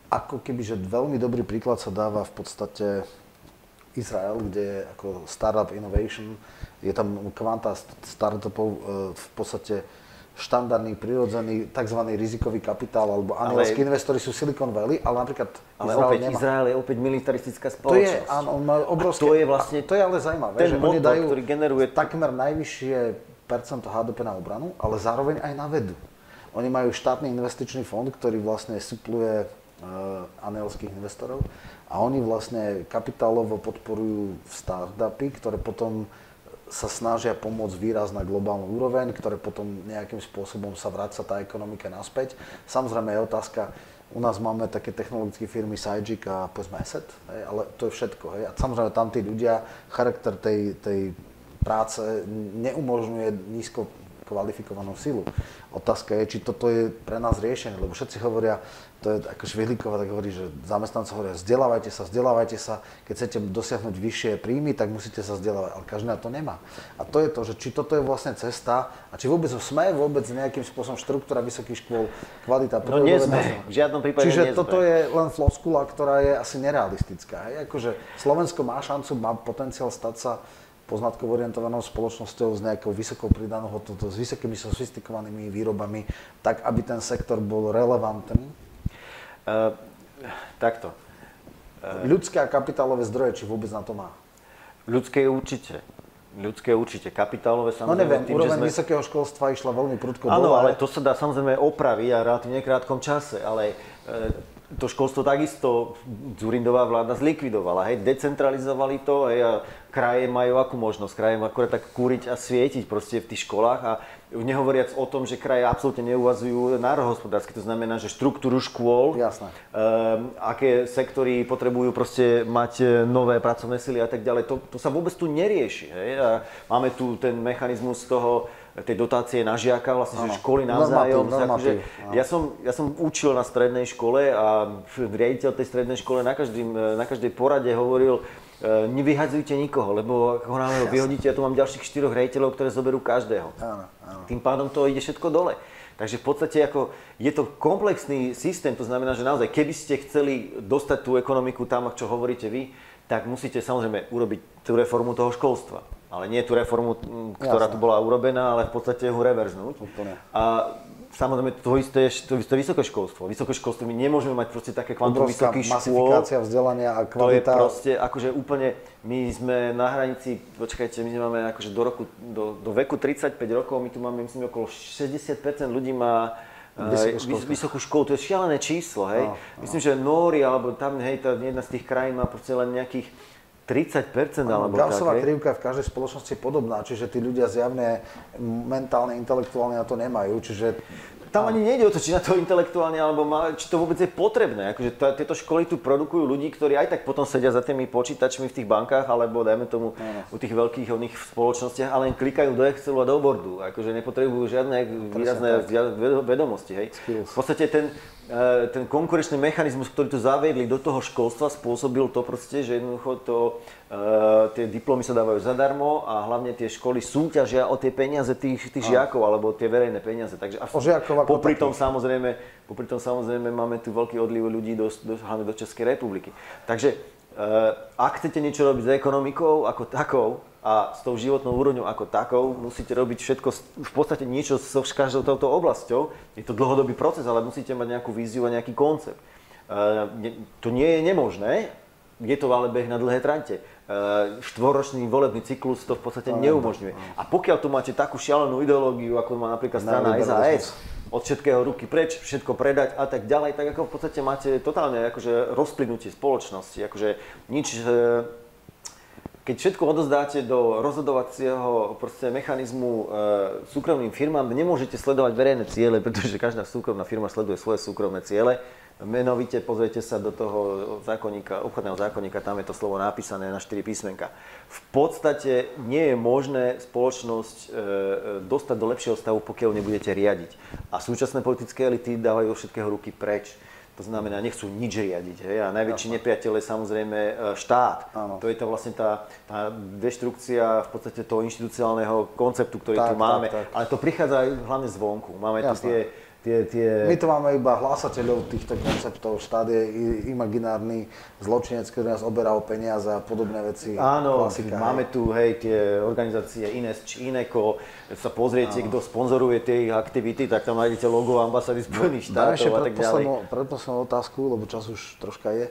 Ako keby, že veľmi dobrý príklad sa dáva v podstate Izrael, kde je ako startup innovation, je tam kvanta startupov e, v podstate štandardný, prirodzený, tzv. rizikový kapitál, alebo anielskí ale... investori sú Silicon Valley, ale napríklad ale Izrael opäť nemá. Izrael je opäť militaristická To spoločnosť. je, áno, on má obrovské... A to je vlastne to je ale zaujímavé, ten že oni motor, dajú ktorý generuje- takmer najvyššie percento HDP na obranu, ale zároveň aj na vedu. Oni majú štátny investičný fond, ktorý vlastne supluje uh, anielských investorov a oni vlastne kapitálovo podporujú startupy, ktoré potom sa snažia pomôcť výraz na globálnu úroveň, ktoré potom nejakým spôsobom sa vráca tá ekonomika naspäť. Samozrejme je otázka, u nás máme také technologické firmy Sajik a povedzme Asset, hej, ale to je všetko. Hej. A samozrejme tam tí ľudia, charakter tej, tej práce neumožňuje nízko kvalifikovanú silu. Otázka je, či toto je pre nás riešenie, lebo všetci hovoria, to je ako Švihlíková, tak hovorí, že zamestnanci hovoria, vzdelávajte sa, vzdelávajte sa, keď chcete dosiahnuť vyššie príjmy, tak musíte sa vzdelávať, ale každý na to nemá. A to je to, že či toto je vlastne cesta a či vôbec sme vôbec nejakým spôsobom štruktúra vysokých škôl, kvalita. No nie sme, v žiadnom prípade Čiže nie sme. toto je len floskula, ktorá je asi nerealistická. Hej? Akože Slovensko má šancu, má potenciál stať sa poznatkovo orientovanou spoločnosťou s nejakou vysokou pridanou hodnotou, s vysokými sofistikovanými výrobami, tak aby ten sektor bol relevantný. Uh, takto. Ľudské a kapitálové zdroje, či vôbec na to má. Ľudské určite. Ľudské určite. Kapitálové No samozrejme. neviem, tým, úroveň sme... vysokého školstva išla veľmi prudko Áno, ale to sa dá samozrejme opraviť a relatívne krátkom čase, ale e, to školstvo takisto Zurindová vláda zlikvidovala, hej, decentralizovali to, hej, a kraje majú akú možnosť, kraje majú akurát tak kúriť a svietiť proste v tých školách a nehovoriac o tom, že kraje absolútne neuvazujú národohospodársky, to znamená, že štruktúru škôl, Jasné. Um, aké sektory potrebujú proste mať e, nové pracovné sily a tak ďalej. To, to sa vôbec tu nerieši. Hej? A máme tu ten mechanizmus toho, tej dotácie na žiaka, vlastne, že školy navzájom. Normatív, akože, normatív, áno. ja, som, ja som učil na strednej škole a riaditeľ tej strednej škole na, každým, na každej porade hovoril, e, nevyhadzujte nikoho, lebo ako náhle ho vyhodíte, ja tu mám ďalších štyroch riaditeľov, ktoré zoberú každého. Áno, áno. Tým pádom to ide všetko dole. Takže v podstate ako je to komplexný systém, to znamená, že naozaj, keby ste chceli dostať tú ekonomiku tam, čo hovoríte vy, tak musíte samozrejme urobiť tú reformu toho školstva. Ale nie tú reformu, ktorá Jasné. tu bola urobená, ale v podstate ho reverznúť. Úplne. A samozrejme to isté, je- to isté vysoké školstvo. Vysoké školstvo my nemôžeme mať proste také kvantum Obrovská vysokých škôl. masifikácia vzdelania a To je kvalita. proste akože úplne, my sme na hranici, počkajte, my máme akože do roku, do, do veku 35 rokov, my tu máme myslím okolo 60% ľudí má eh, Vysokú vysokú školu, to je šialené číslo, hej. No, Myslím, že Nóri, alebo tam, hej, tá jedna z tých krajín má proste len nejakých 30% alebo Gaussová hej. krivka v každej spoločnosti je podobná, čiže tí ľudia zjavne mentálne, intelektuálne na to nemajú, čiže Tam ani nejde o to, či na to intelektuálne, alebo má, či to vôbec je potrebné. Akože tá, tieto školy tu produkujú ľudí, ktorí aj tak potom sedia za tými počítačmi v tých bankách, alebo dajme tomu u tých veľkých oných spoločnostiach, ale len klikajú do Excelu a do Wordu. Akože nepotrebujú žiadne výrazné vedomosti. Hej. V podstate ten, ten konkurenčný mechanizmus, ktorý tu zaviedli do toho školstva, spôsobil to proste, že jednoducho to, e, tie diplomy sa dávajú zadarmo a hlavne tie školy súťažia o tie peniaze tých, tých žiakov alebo tie verejné peniaze. Takže, a O žiakov ako popri tom samozrejme, popri tom samozrejme máme tu veľký odliv ľudí do, do, hlavne do Českej republiky. Takže e, ak chcete niečo robiť s ekonomikou ako takou a s tou životnou úrovňou ako takou, musíte robiť všetko, v podstate niečo so každou touto oblasťou. Je to dlhodobý proces, ale musíte mať nejakú víziu a nejaký koncept. E, ne, to nie je nemožné, je to ale beh na dlhé trante. E, štvoročný volebný cyklus to v podstate neumožňuje. A pokiaľ tu máte takú šialenú ideológiu, ako má napríklad strana SAS, od všetkého ruky preč, všetko predať a tak ďalej, tak ako v podstate máte totálne akože rozplynutie spoločnosti, akože nič, e, keď všetko odozdáte do rozhodovacieho proste mechanizmu e, súkromným firmám, nemôžete sledovať verejné ciele, pretože každá súkromná firma sleduje svoje súkromné ciele. Menovite pozrite sa do toho zákonníka, obchodného zákonníka, tam je to slovo napísané na 4 písmenka. V podstate nie je možné spoločnosť e, e, dostať do lepšieho stavu, pokiaľ nebudete riadiť. A súčasné politické elity dávajú všetkého ruky preč. To znamená, nechcú nič riadiť. Hej? A najväčší nepriateľ je samozrejme e, štát. Áno. To je to vlastne tá, tá deštrukcia v podstate toho inštitucionálneho konceptu, ktorý Tak, tu máme. tak, tak. Ale to prichádza aj hlavne zvonku. Máme tu Jasné. tie, tie, tie... My tu máme iba hlásateľov týchto konceptov, štát je imaginárny zločinec, ktorý nás oberá o peniaze a podobné veci. Áno, Klasika, máme hej. tu hej, tie organizácie Ines či Ineko, sa pozriete, kto sponzoruje tie ich aktivity, tak tam nájdete logo ambasády Spojených štátov a tak ďalej. Predposlednú otázku, lebo čas už troška je.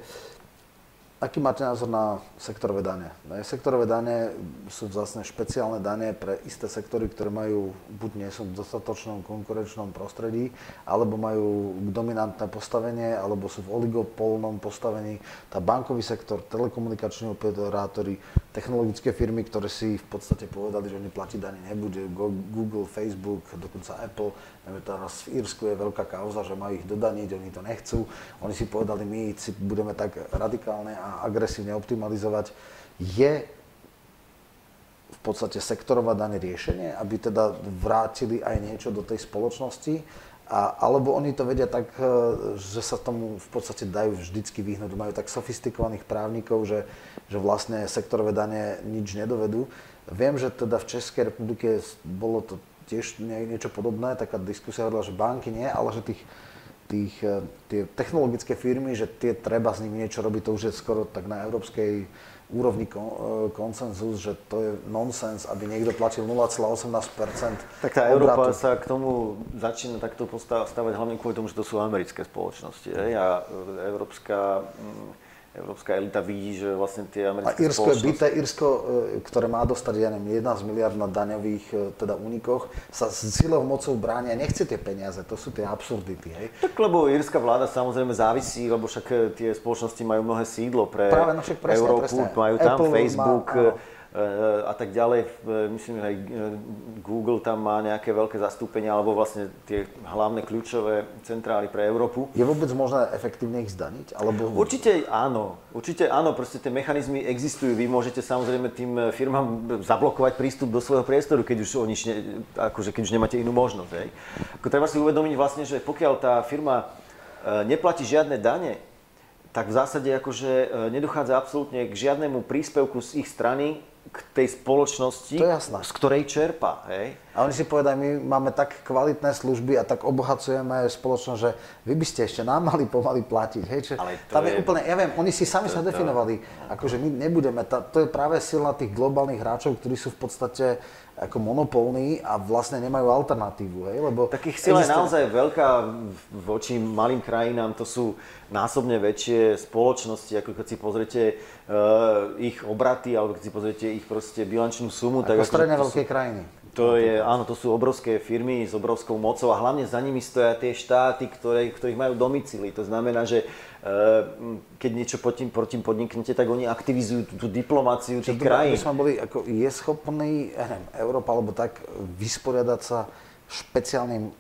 Aký máte názor na sektorové dane? Sektorové dane sú vlastne špeciálne dane pre isté sektory, ktoré majú, buď nie sú v dostatočnom konkurenčnom prostredí, alebo majú dominantné postavenie, alebo sú v oligopolnom postavení. Tá bankový sektor, telekomunikační operátori, technologické firmy, ktoré si v podstate povedali, že oni platiť dane nebude, Google, Facebook, dokonca Apple, neviem, teraz v Írsku je veľká kauza, že majú ich dodaniť, oni to nechcú. Oni si povedali, my si budeme tak radikálne a agresívne optimalizovať, je v podstate sektorová daň riešenie, aby teda vrátili aj niečo do tej spoločnosti, a, alebo oni to vedia tak, e, že sa tomu v podstate dajú vždycky vyhnúť. Majú tak sofistikovaných právnikov, že, že vlastne sektorové dane nič nedovedú. Viem, že teda v Českej republike bolo to tiež niečo podobné, taká diskusia hovorila, že banky nie, ale že tých tých, eh, tie technologické firmy, že tie treba s nimi niečo robiť, to už je skoro tak na európskej úrovni kon, eh, konsenzus, že to je nonsens, aby niekto platil 0,18 Tak tá Európa sa k tomu začína takto stavať hlavne kvôli tomu, že to sú americké spoločnosti. A eh, európska mm, európska elita vidí, že vlastne tie americké A Irsko je byté, Irsko, e, ktoré má dostať, ja neviem, 11 miliard na daňových e, teda únikoch, sa s silou mocou bránia, nechce tie peniaze, to sú tie absurdity, hej. Tak lebo írska vláda samozrejme závisí, lebo však e, tie spoločnosti majú mnohé sídlo pre Práve, no však presne, Európu, presne. majú tam Apple Facebook, má, a tak ďalej. Myslím, že aj Google tam má nejaké veľké zastúpenia, alebo vlastne tie hlavné kľúčové centrály pre Európu. Je vôbec možné efektívne ich zdaniť? Alebo... Určite áno. Určite áno, proste tie mechanizmy existujú. Vy môžete samozrejme tým firmám zablokovať prístup do svojho priestoru, keď už, oni, akože, keď už nemáte inú možnosť. Hej. Ako treba si uvedomiť vlastne, že pokiaľ tá firma e, neplatí žiadne dane, tak v zásade akože e, nedochádza absolútne k žiadnemu príspevku z ich strany k tej spoločnosti, z ktorej čerpa. Hej? A oni si povedajú, my máme tak kvalitné služby a tak obohacujeme spoločnosť, že vy by ste ešte nám mali pomaly platiť. Hej? Čiže Ale to tam je, je úplne, ja viem, oni si sami sa definovali, to... akože my nebudeme, tá, to je práve silná tých globálnych hráčov, ktorí sú v podstate ako monopolní a vlastne nemajú alternatívu, hej? Lebo Takých síl je naozaj veľká voči malým krajinám, to sú násobne väčšie spoločnosti, ako keď si pozriete uh, ich obraty, alebo keď si pozriete ich proste bilančnú sumu. Ako tak stredne veľké sú, krajiny. To je, áno, to sú obrovské firmy s obrovskou mocou a hlavne za nimi stoja tie štáty, ktoré, ktorých majú domicily. To znamená, že keď niečo proti, proti podniknete, tak oni aktivizujú tú, tú diplomáciu tých krajín. By sme boli, ako je schopný, ja neviem, Európa alebo tak vysporiadať sa špeciálnym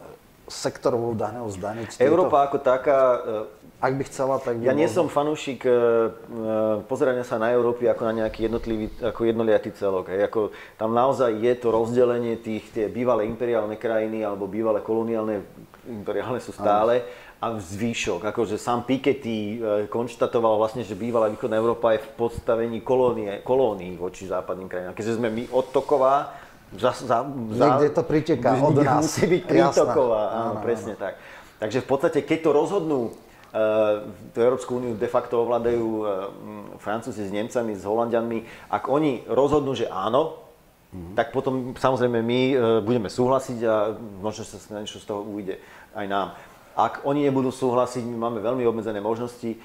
sektorovou daňou zdaniť. Európa ako taká ak by chcela, tak by Ja nie som fanúšik uh, pozerania sa na Európy ako na nejaký jednotlivý, ako jednoliatý celok. Hej. Ako, tam naozaj je to rozdelenie tých, tie bývalé imperiálne krajiny alebo bývalé koloniálne, imperiálne sú stále, a zvýšok. Akože sám Piketty uh, konštatoval vlastne, že bývalá východná Európa je v podstavení kolónie, kolónií voči západným krajinám. Keďže sme my odtoková, za, za, Niekde to priteká od nás. Musí byť prítoková, áno, áno, presne áno. tak. Takže v podstate, keď to rozhodnú Eh, tú Európsku úniu de facto ovládajú eh, Francúzi s Nemcami, s Holandianmi. Ak oni rozhodnú, že áno, mm-hmm. tak potom samozrejme my eh, budeme súhlasiť a možno sa niečo z toho ujde aj nám. Ak oni nebudú súhlasiť, my máme veľmi obmedzené možnosti.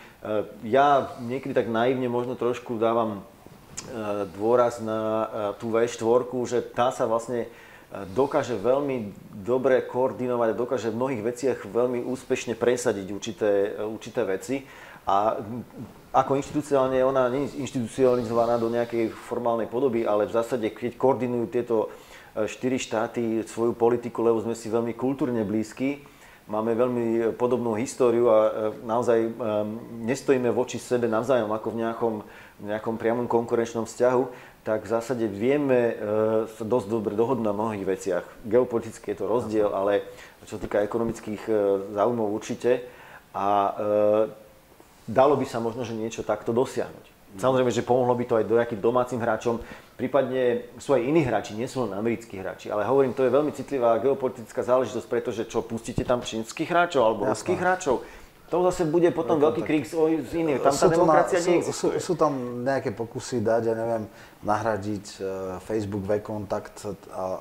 Ja niekedy tak naivne možno trošku dávam dôraz na tú V4, že tá sa vlastne dokáže veľmi dobre koordinovať a dokáže v mnohých veciach veľmi úspešne presadiť určité, určité veci. A ako inštitucionálne ona nie je inštitucionalizovaná do nejakej formálnej podoby, ale v zásade, keď koordinujú tieto e, štyri štáty svoju politiku, lebo sme si veľmi kultúrne blízki, máme veľmi podobnú históriu a e, naozaj e, nestojíme voči sebe navzájom ako v nejakom, nejakom priamom konkurenčnom vzťahu, tak v zásade vieme e, sa dosť dobre dohodnúť na mnohých veciach. Geopoliticky je to rozdiel, ale čo sa týka ekonomických e, záujmov určite. A e, dalo by sa možno, že niečo takto dosiahnuť. Samozrejme, že pomohlo by to aj nejakým domácim hráčom. Prípadne sú aj iní hráči, nie sú len americkí hráči. Ale hovorím, to je veľmi citlivá geopolitická záležitosť, pretože čo, pustíte tam čínskych hráčov alebo ruských hráčov? to zase bude potom no, veľký krík s, s iným. Tam tá demokracia na, neexistuje. Sú, sú, tam nejaké pokusy dať, ja neviem, nahradiť uh, Facebook V-kontakt,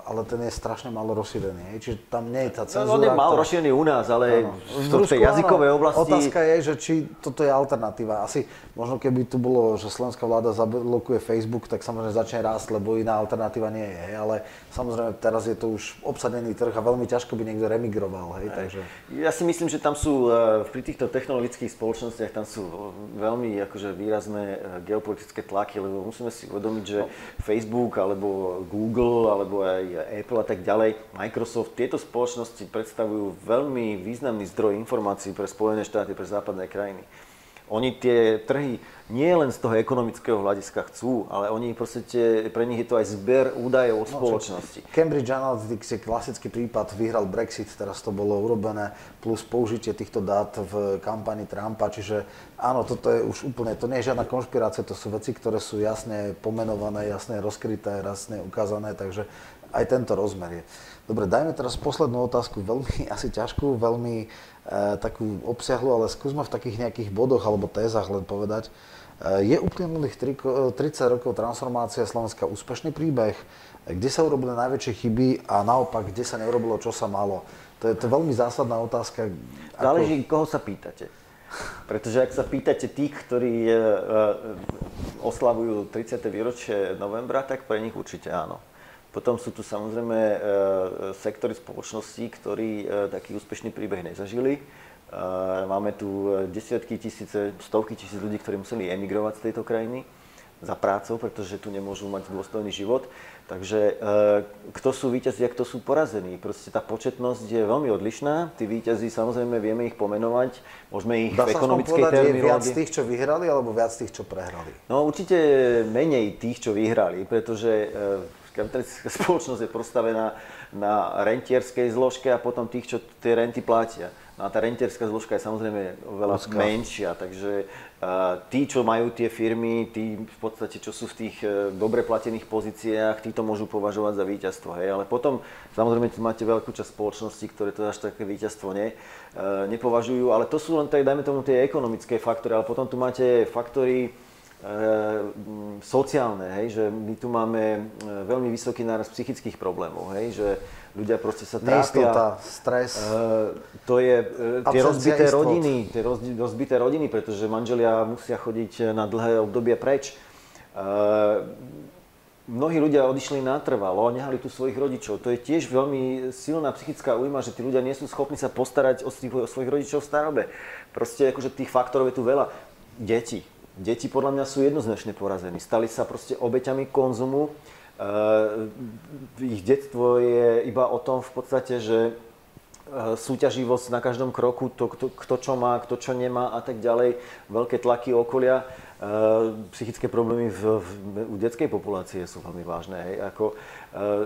ale ten je strašne malo rozšírený. Hej? Čiže tam nie je tá cenzúra. No, on je mal ktorá... rozšírený u nás, ale v, v tej jazykovej oblasti... Otázka je, že či toto je alternatíva. Asi možno keby tu bolo, že slovenská vláda zablokuje Facebook, tak samozrejme začne rásť, lebo iná alternatíva nie je. Hej? Ale samozrejme teraz je to už obsadený trh a veľmi ťažko by niekto remigroval. Hej? Takže... Ja si myslím, že tam sú uh, pri týchto technologických spoločnostiach tam sú veľmi akože výrazné geopolitické tlaky, lebo musíme si uvedomiť, že Facebook alebo Google alebo aj Apple a tak ďalej, Microsoft, tieto spoločnosti predstavujú veľmi významný zdroj informácií pre Spojené štáty, pre západné krajiny. Oni tie trhy nie len z toho ekonomického hľadiska chcú, ale oni proste, pre nich je to aj zber údajov o no, spoločnosti. No, Cambridge Analytics je klasický prípad, vyhral Brexit, teraz to bolo urobené, plus použitie týchto dát v kampani Trumpa, čiže áno, toto je už úplne, to nie je žiadna konšpirácia, to sú veci, ktoré sú jasne pomenované, jasne rozkryté, jasne ukázané, takže aj tento rozmer je. Dobre, dajme teraz poslednú otázku, veľmi <laughs> asi ťažkú, veľmi takú obsiahlu, ale skúsme v takých nejakých bodoch alebo tézach len povedať. E, je uplynulých 30 rokov transformácia Slovenska úspešný príbeh? Kde sa urobili najväčšie chyby a naopak, kde sa neurobilo, čo sa malo? To je, to je veľmi zásadná otázka. Záleží, koho sa pýtate. Pretože ak sa pýtate tých, ktorí oslavujú 30. výročie novembra, tak pre nich určite áno. Potom sú tu samozrejme e, sektory spoločností, ktorí e, taký úspešný príbeh nezažili. E, máme tu desiatky tisíce, stovky tisíc ľudí, ktorí museli emigrovať z tejto krajiny za prácou, pretože tu nemôžu mať dôstojný život. Takže kto sú víťazí a kto sú porazení? Proste tá početnosť je veľmi odlišná. Tí víťazí samozrejme vieme ich pomenovať, môžeme ich Dá v ekonomickej terminológii... viac tých, čo vyhrali, alebo viac tých, čo prehrali? No určite menej tých, čo vyhrali, pretože kapitalistická <laughs> spoločnosť je postavená na rentierskej zložke a potom tých, čo tie renty platia. No a tá rentierská zložka je samozrejme oveľa Úzka. menšia, takže uh, tí, čo majú tie firmy, tí v podstate, čo sú v tých uh, dobre platených pozíciách, tí to môžu považovať za víťazstvo. Hej? Ale potom samozrejme tu máte veľkú časť spoločnosti, ktoré to až také víťazstvo ne, uh, nepovažujú, ale to sú len tak, dajme tomu, tie ekonomické faktory, ale potom tu máte faktory, sociálne, hej, že my tu máme e, veľmi vysoký náraz psychických problémov, hej, že ľudia proste sa trápia. Neistota, stres. Uh, to je tie rozbité istot. rodiny, tie roz, rozbité rodiny, pretože manželia musia chodiť na dlhé obdobie preč. Mnohí ľudia odišli natrvalo, nehali tu svojich rodičov. To je tiež veľmi silná psychická újma, že tí ľudia nie sú schopní sa postarať o, o svojich rodičov v starobe. Proste akože tých faktorov je tu veľa. Deti, Deti podľa mňa sú jednoznačne porazení. Stali sa proste obeťami konzumu. Uh, ich detstvo je iba o tom v podstate, že uh, súťaživosť na každom kroku, to, kto, kto čo má, kto čo nemá a tak ďalej, veľké tlaky okolia, uh, psychické problémy v, v, u detskej populácie sú veľmi vážne. Hej. Ako,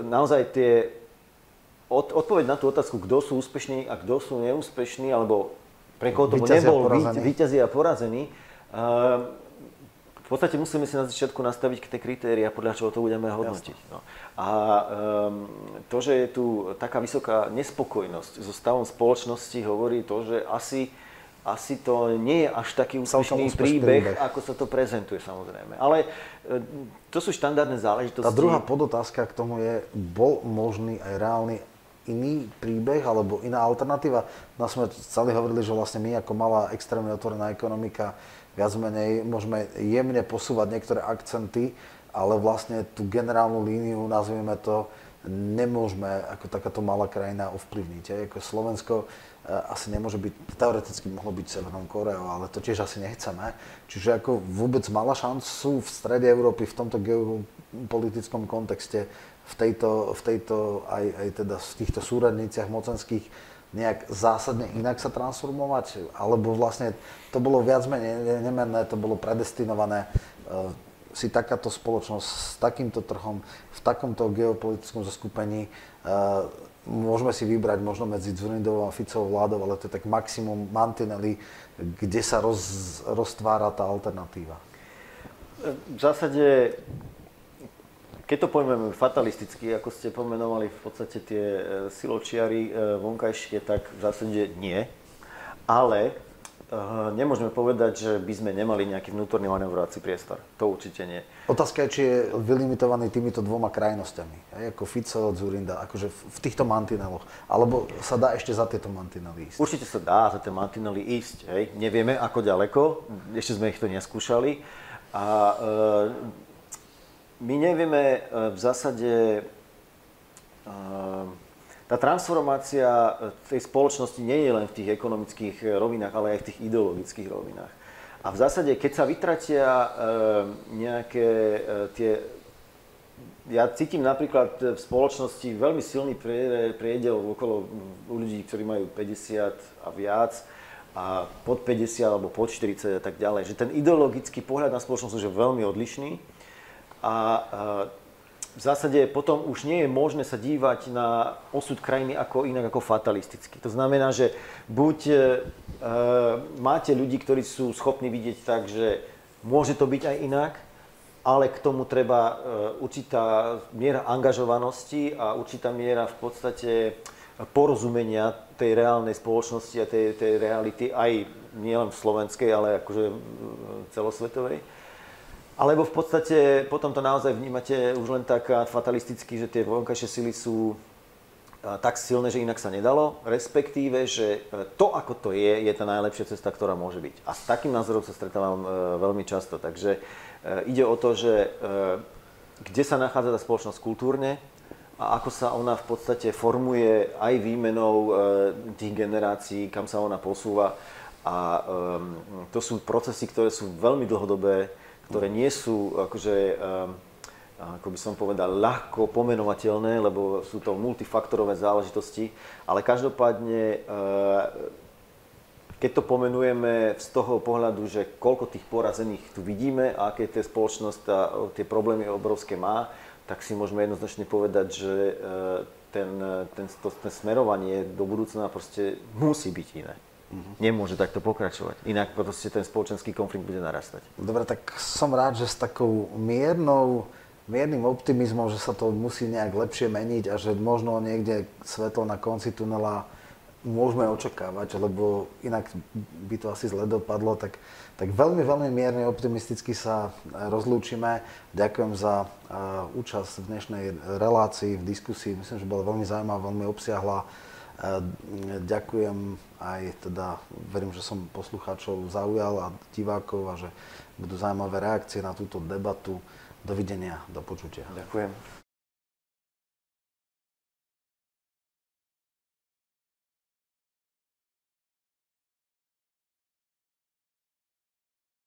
naozaj tie, od, odpoveď na tú otázku, kto sú úspešní a kto sú neúspešní, alebo pre koho to nebol víťazí a porazení, v podstate musíme si na začiatku nastaviť tie kritéria, podľa čoho to budeme hodnotiť. No. A um, to, že je tu taká vysoká nespokojnosť so stavom spoločnosti, hovorí to, že asi, asi to nie je až taký úspešný príbeh, príbeh, ako sa to prezentuje samozrejme. Ale um, to sú štandardné záležitosti. Tá druhá podotázka k tomu je, bol možný aj reálny iný príbeh alebo iná alternatíva? No sme celý hovorili, že vlastne my ako malá extrémne otvorená ekonomika viac menej môžeme jemne posúvať niektoré akcenty, ale vlastne tú generálnu líniu, nazvime to, nemôžeme ako takáto malá krajina ovplyvniť. Aj ako Slovensko e, asi nemôže byť, teoreticky mohlo byť Severnou Koreou, ale to tiež asi nechceme. Čiže ako vôbec mala šancu v strede Európy v tomto geopolitickom kontexte, v tejto, v tejto aj, aj teda v týchto súradniciach mocenských nejak zásadne inak sa transformovať? Alebo vlastne to bolo viac menej nemenné, to bolo predestinované e, si takáto spoločnosť s takýmto trhom, v takomto geopolitickom zoskupení, e, môžeme si vybrať možno medzi Dzurindovou a Ficovou vládou, ale to je tak maximum mantinely, kde sa roz, roztvára tá alternatíva. v zásade, keď to pojmeme fatalisticky, ako ste pomenovali v podstate tie e, siločiary e, vonkajšie, tak v zásade nie. Ale nemôžeme povedať, že by sme nemali nejaký vnútorný manevrovací priestor. To určite nie. Otázka je, či je vylimitovaný týmito dvoma krajnosťami, aj ako Fico, Zurinda, akože v týchto mantineloch. Alebo sa dá ešte za tieto mantinely ísť? Určite sa dá za tie mantinely ísť. Hej. Nevieme, ako ďaleko, ešte sme ich to neskúšali. A e, my nevieme e, v zásade e, tá transformácia e, tej spoločnosti nie je len v tých ekonomických rovinách, ale aj v tých ideologických rovinách. A v zásade, keď sa vytratia nejaké tie... Ja cítim napríklad v spoločnosti veľmi silný priedel okolo u ľudí, ktorí majú 50 a viac, a pod 50 alebo pod 40 a tak ďalej. Že ten ideologický pohľad na spoločnosť je veľmi odlišný a v zásade potom už nie je možné sa dívať na osud krajiny ako inak ako fatalisticky. To znamená, že buď e, máte ľudí, ktorí sú schopní vidieť tak, že môže to byť aj inak, ale k tomu treba e, určitá miera angažovanosti a určitá miera v podstate porozumenia tej reálnej spoločnosti a tej, tej reality aj nielen v slovenskej, ale akože celosvetovej. Alebo v podstate potom to naozaj vnímate už len tak fatalisticky, že tie vonkajšie sily sú tak silné, že inak sa nedalo, respektíve, že e, to, ako to je, je tá najlepšia cesta, ktorá môže byť. A s takým názorom sa stretávam e, veľmi často. Takže e, ide o to, že kde sa nachádza tá spoločnosť kultúrne a ako sa ona v podstate formuje aj výmenou tých generácií, kam sa ona posúva. A to sú procesy, ktoré sú veľmi dlhodobé, ktoré nie sú akože, ehm, ako by som povedal, ľahko pomenovateľné, lebo sú to multifaktorové záležitosti, ale každopádne, ehm, keď to pomenujeme z toho pohľadu, že koľko tých porazených tu vidíme a aké tie spoločnosť a tie problémy obrovské má, tak si môžeme jednoznačne povedať, že ehm, ten, ten, to, ten smerovanie do budúcna proste musí byť iné. Mm-hmm. Nemôže takto pokračovať. Inak proste ten spoločenský konflikt bude narastať. Dobre, tak som rád, že s takou miernou, miernym optimizmom, že sa to musí nejak lepšie meniť a že možno niekde svetlo na konci tunela môžeme očakávať, lebo inak by to asi zle dopadlo, tak, tak veľmi, veľmi mierne optimisticky sa rozlúčime. Ďakujem za uh, účasť v dnešnej relácii, v diskusii. Myslím, že bola veľmi zaujímavá, veľmi obsiahla. Ďakujem aj teda, verím, že som poslucháčov zaujal a divákov a že budú zaujímavé reakcie na túto debatu. Dovidenia, do počutia. Ďakujem.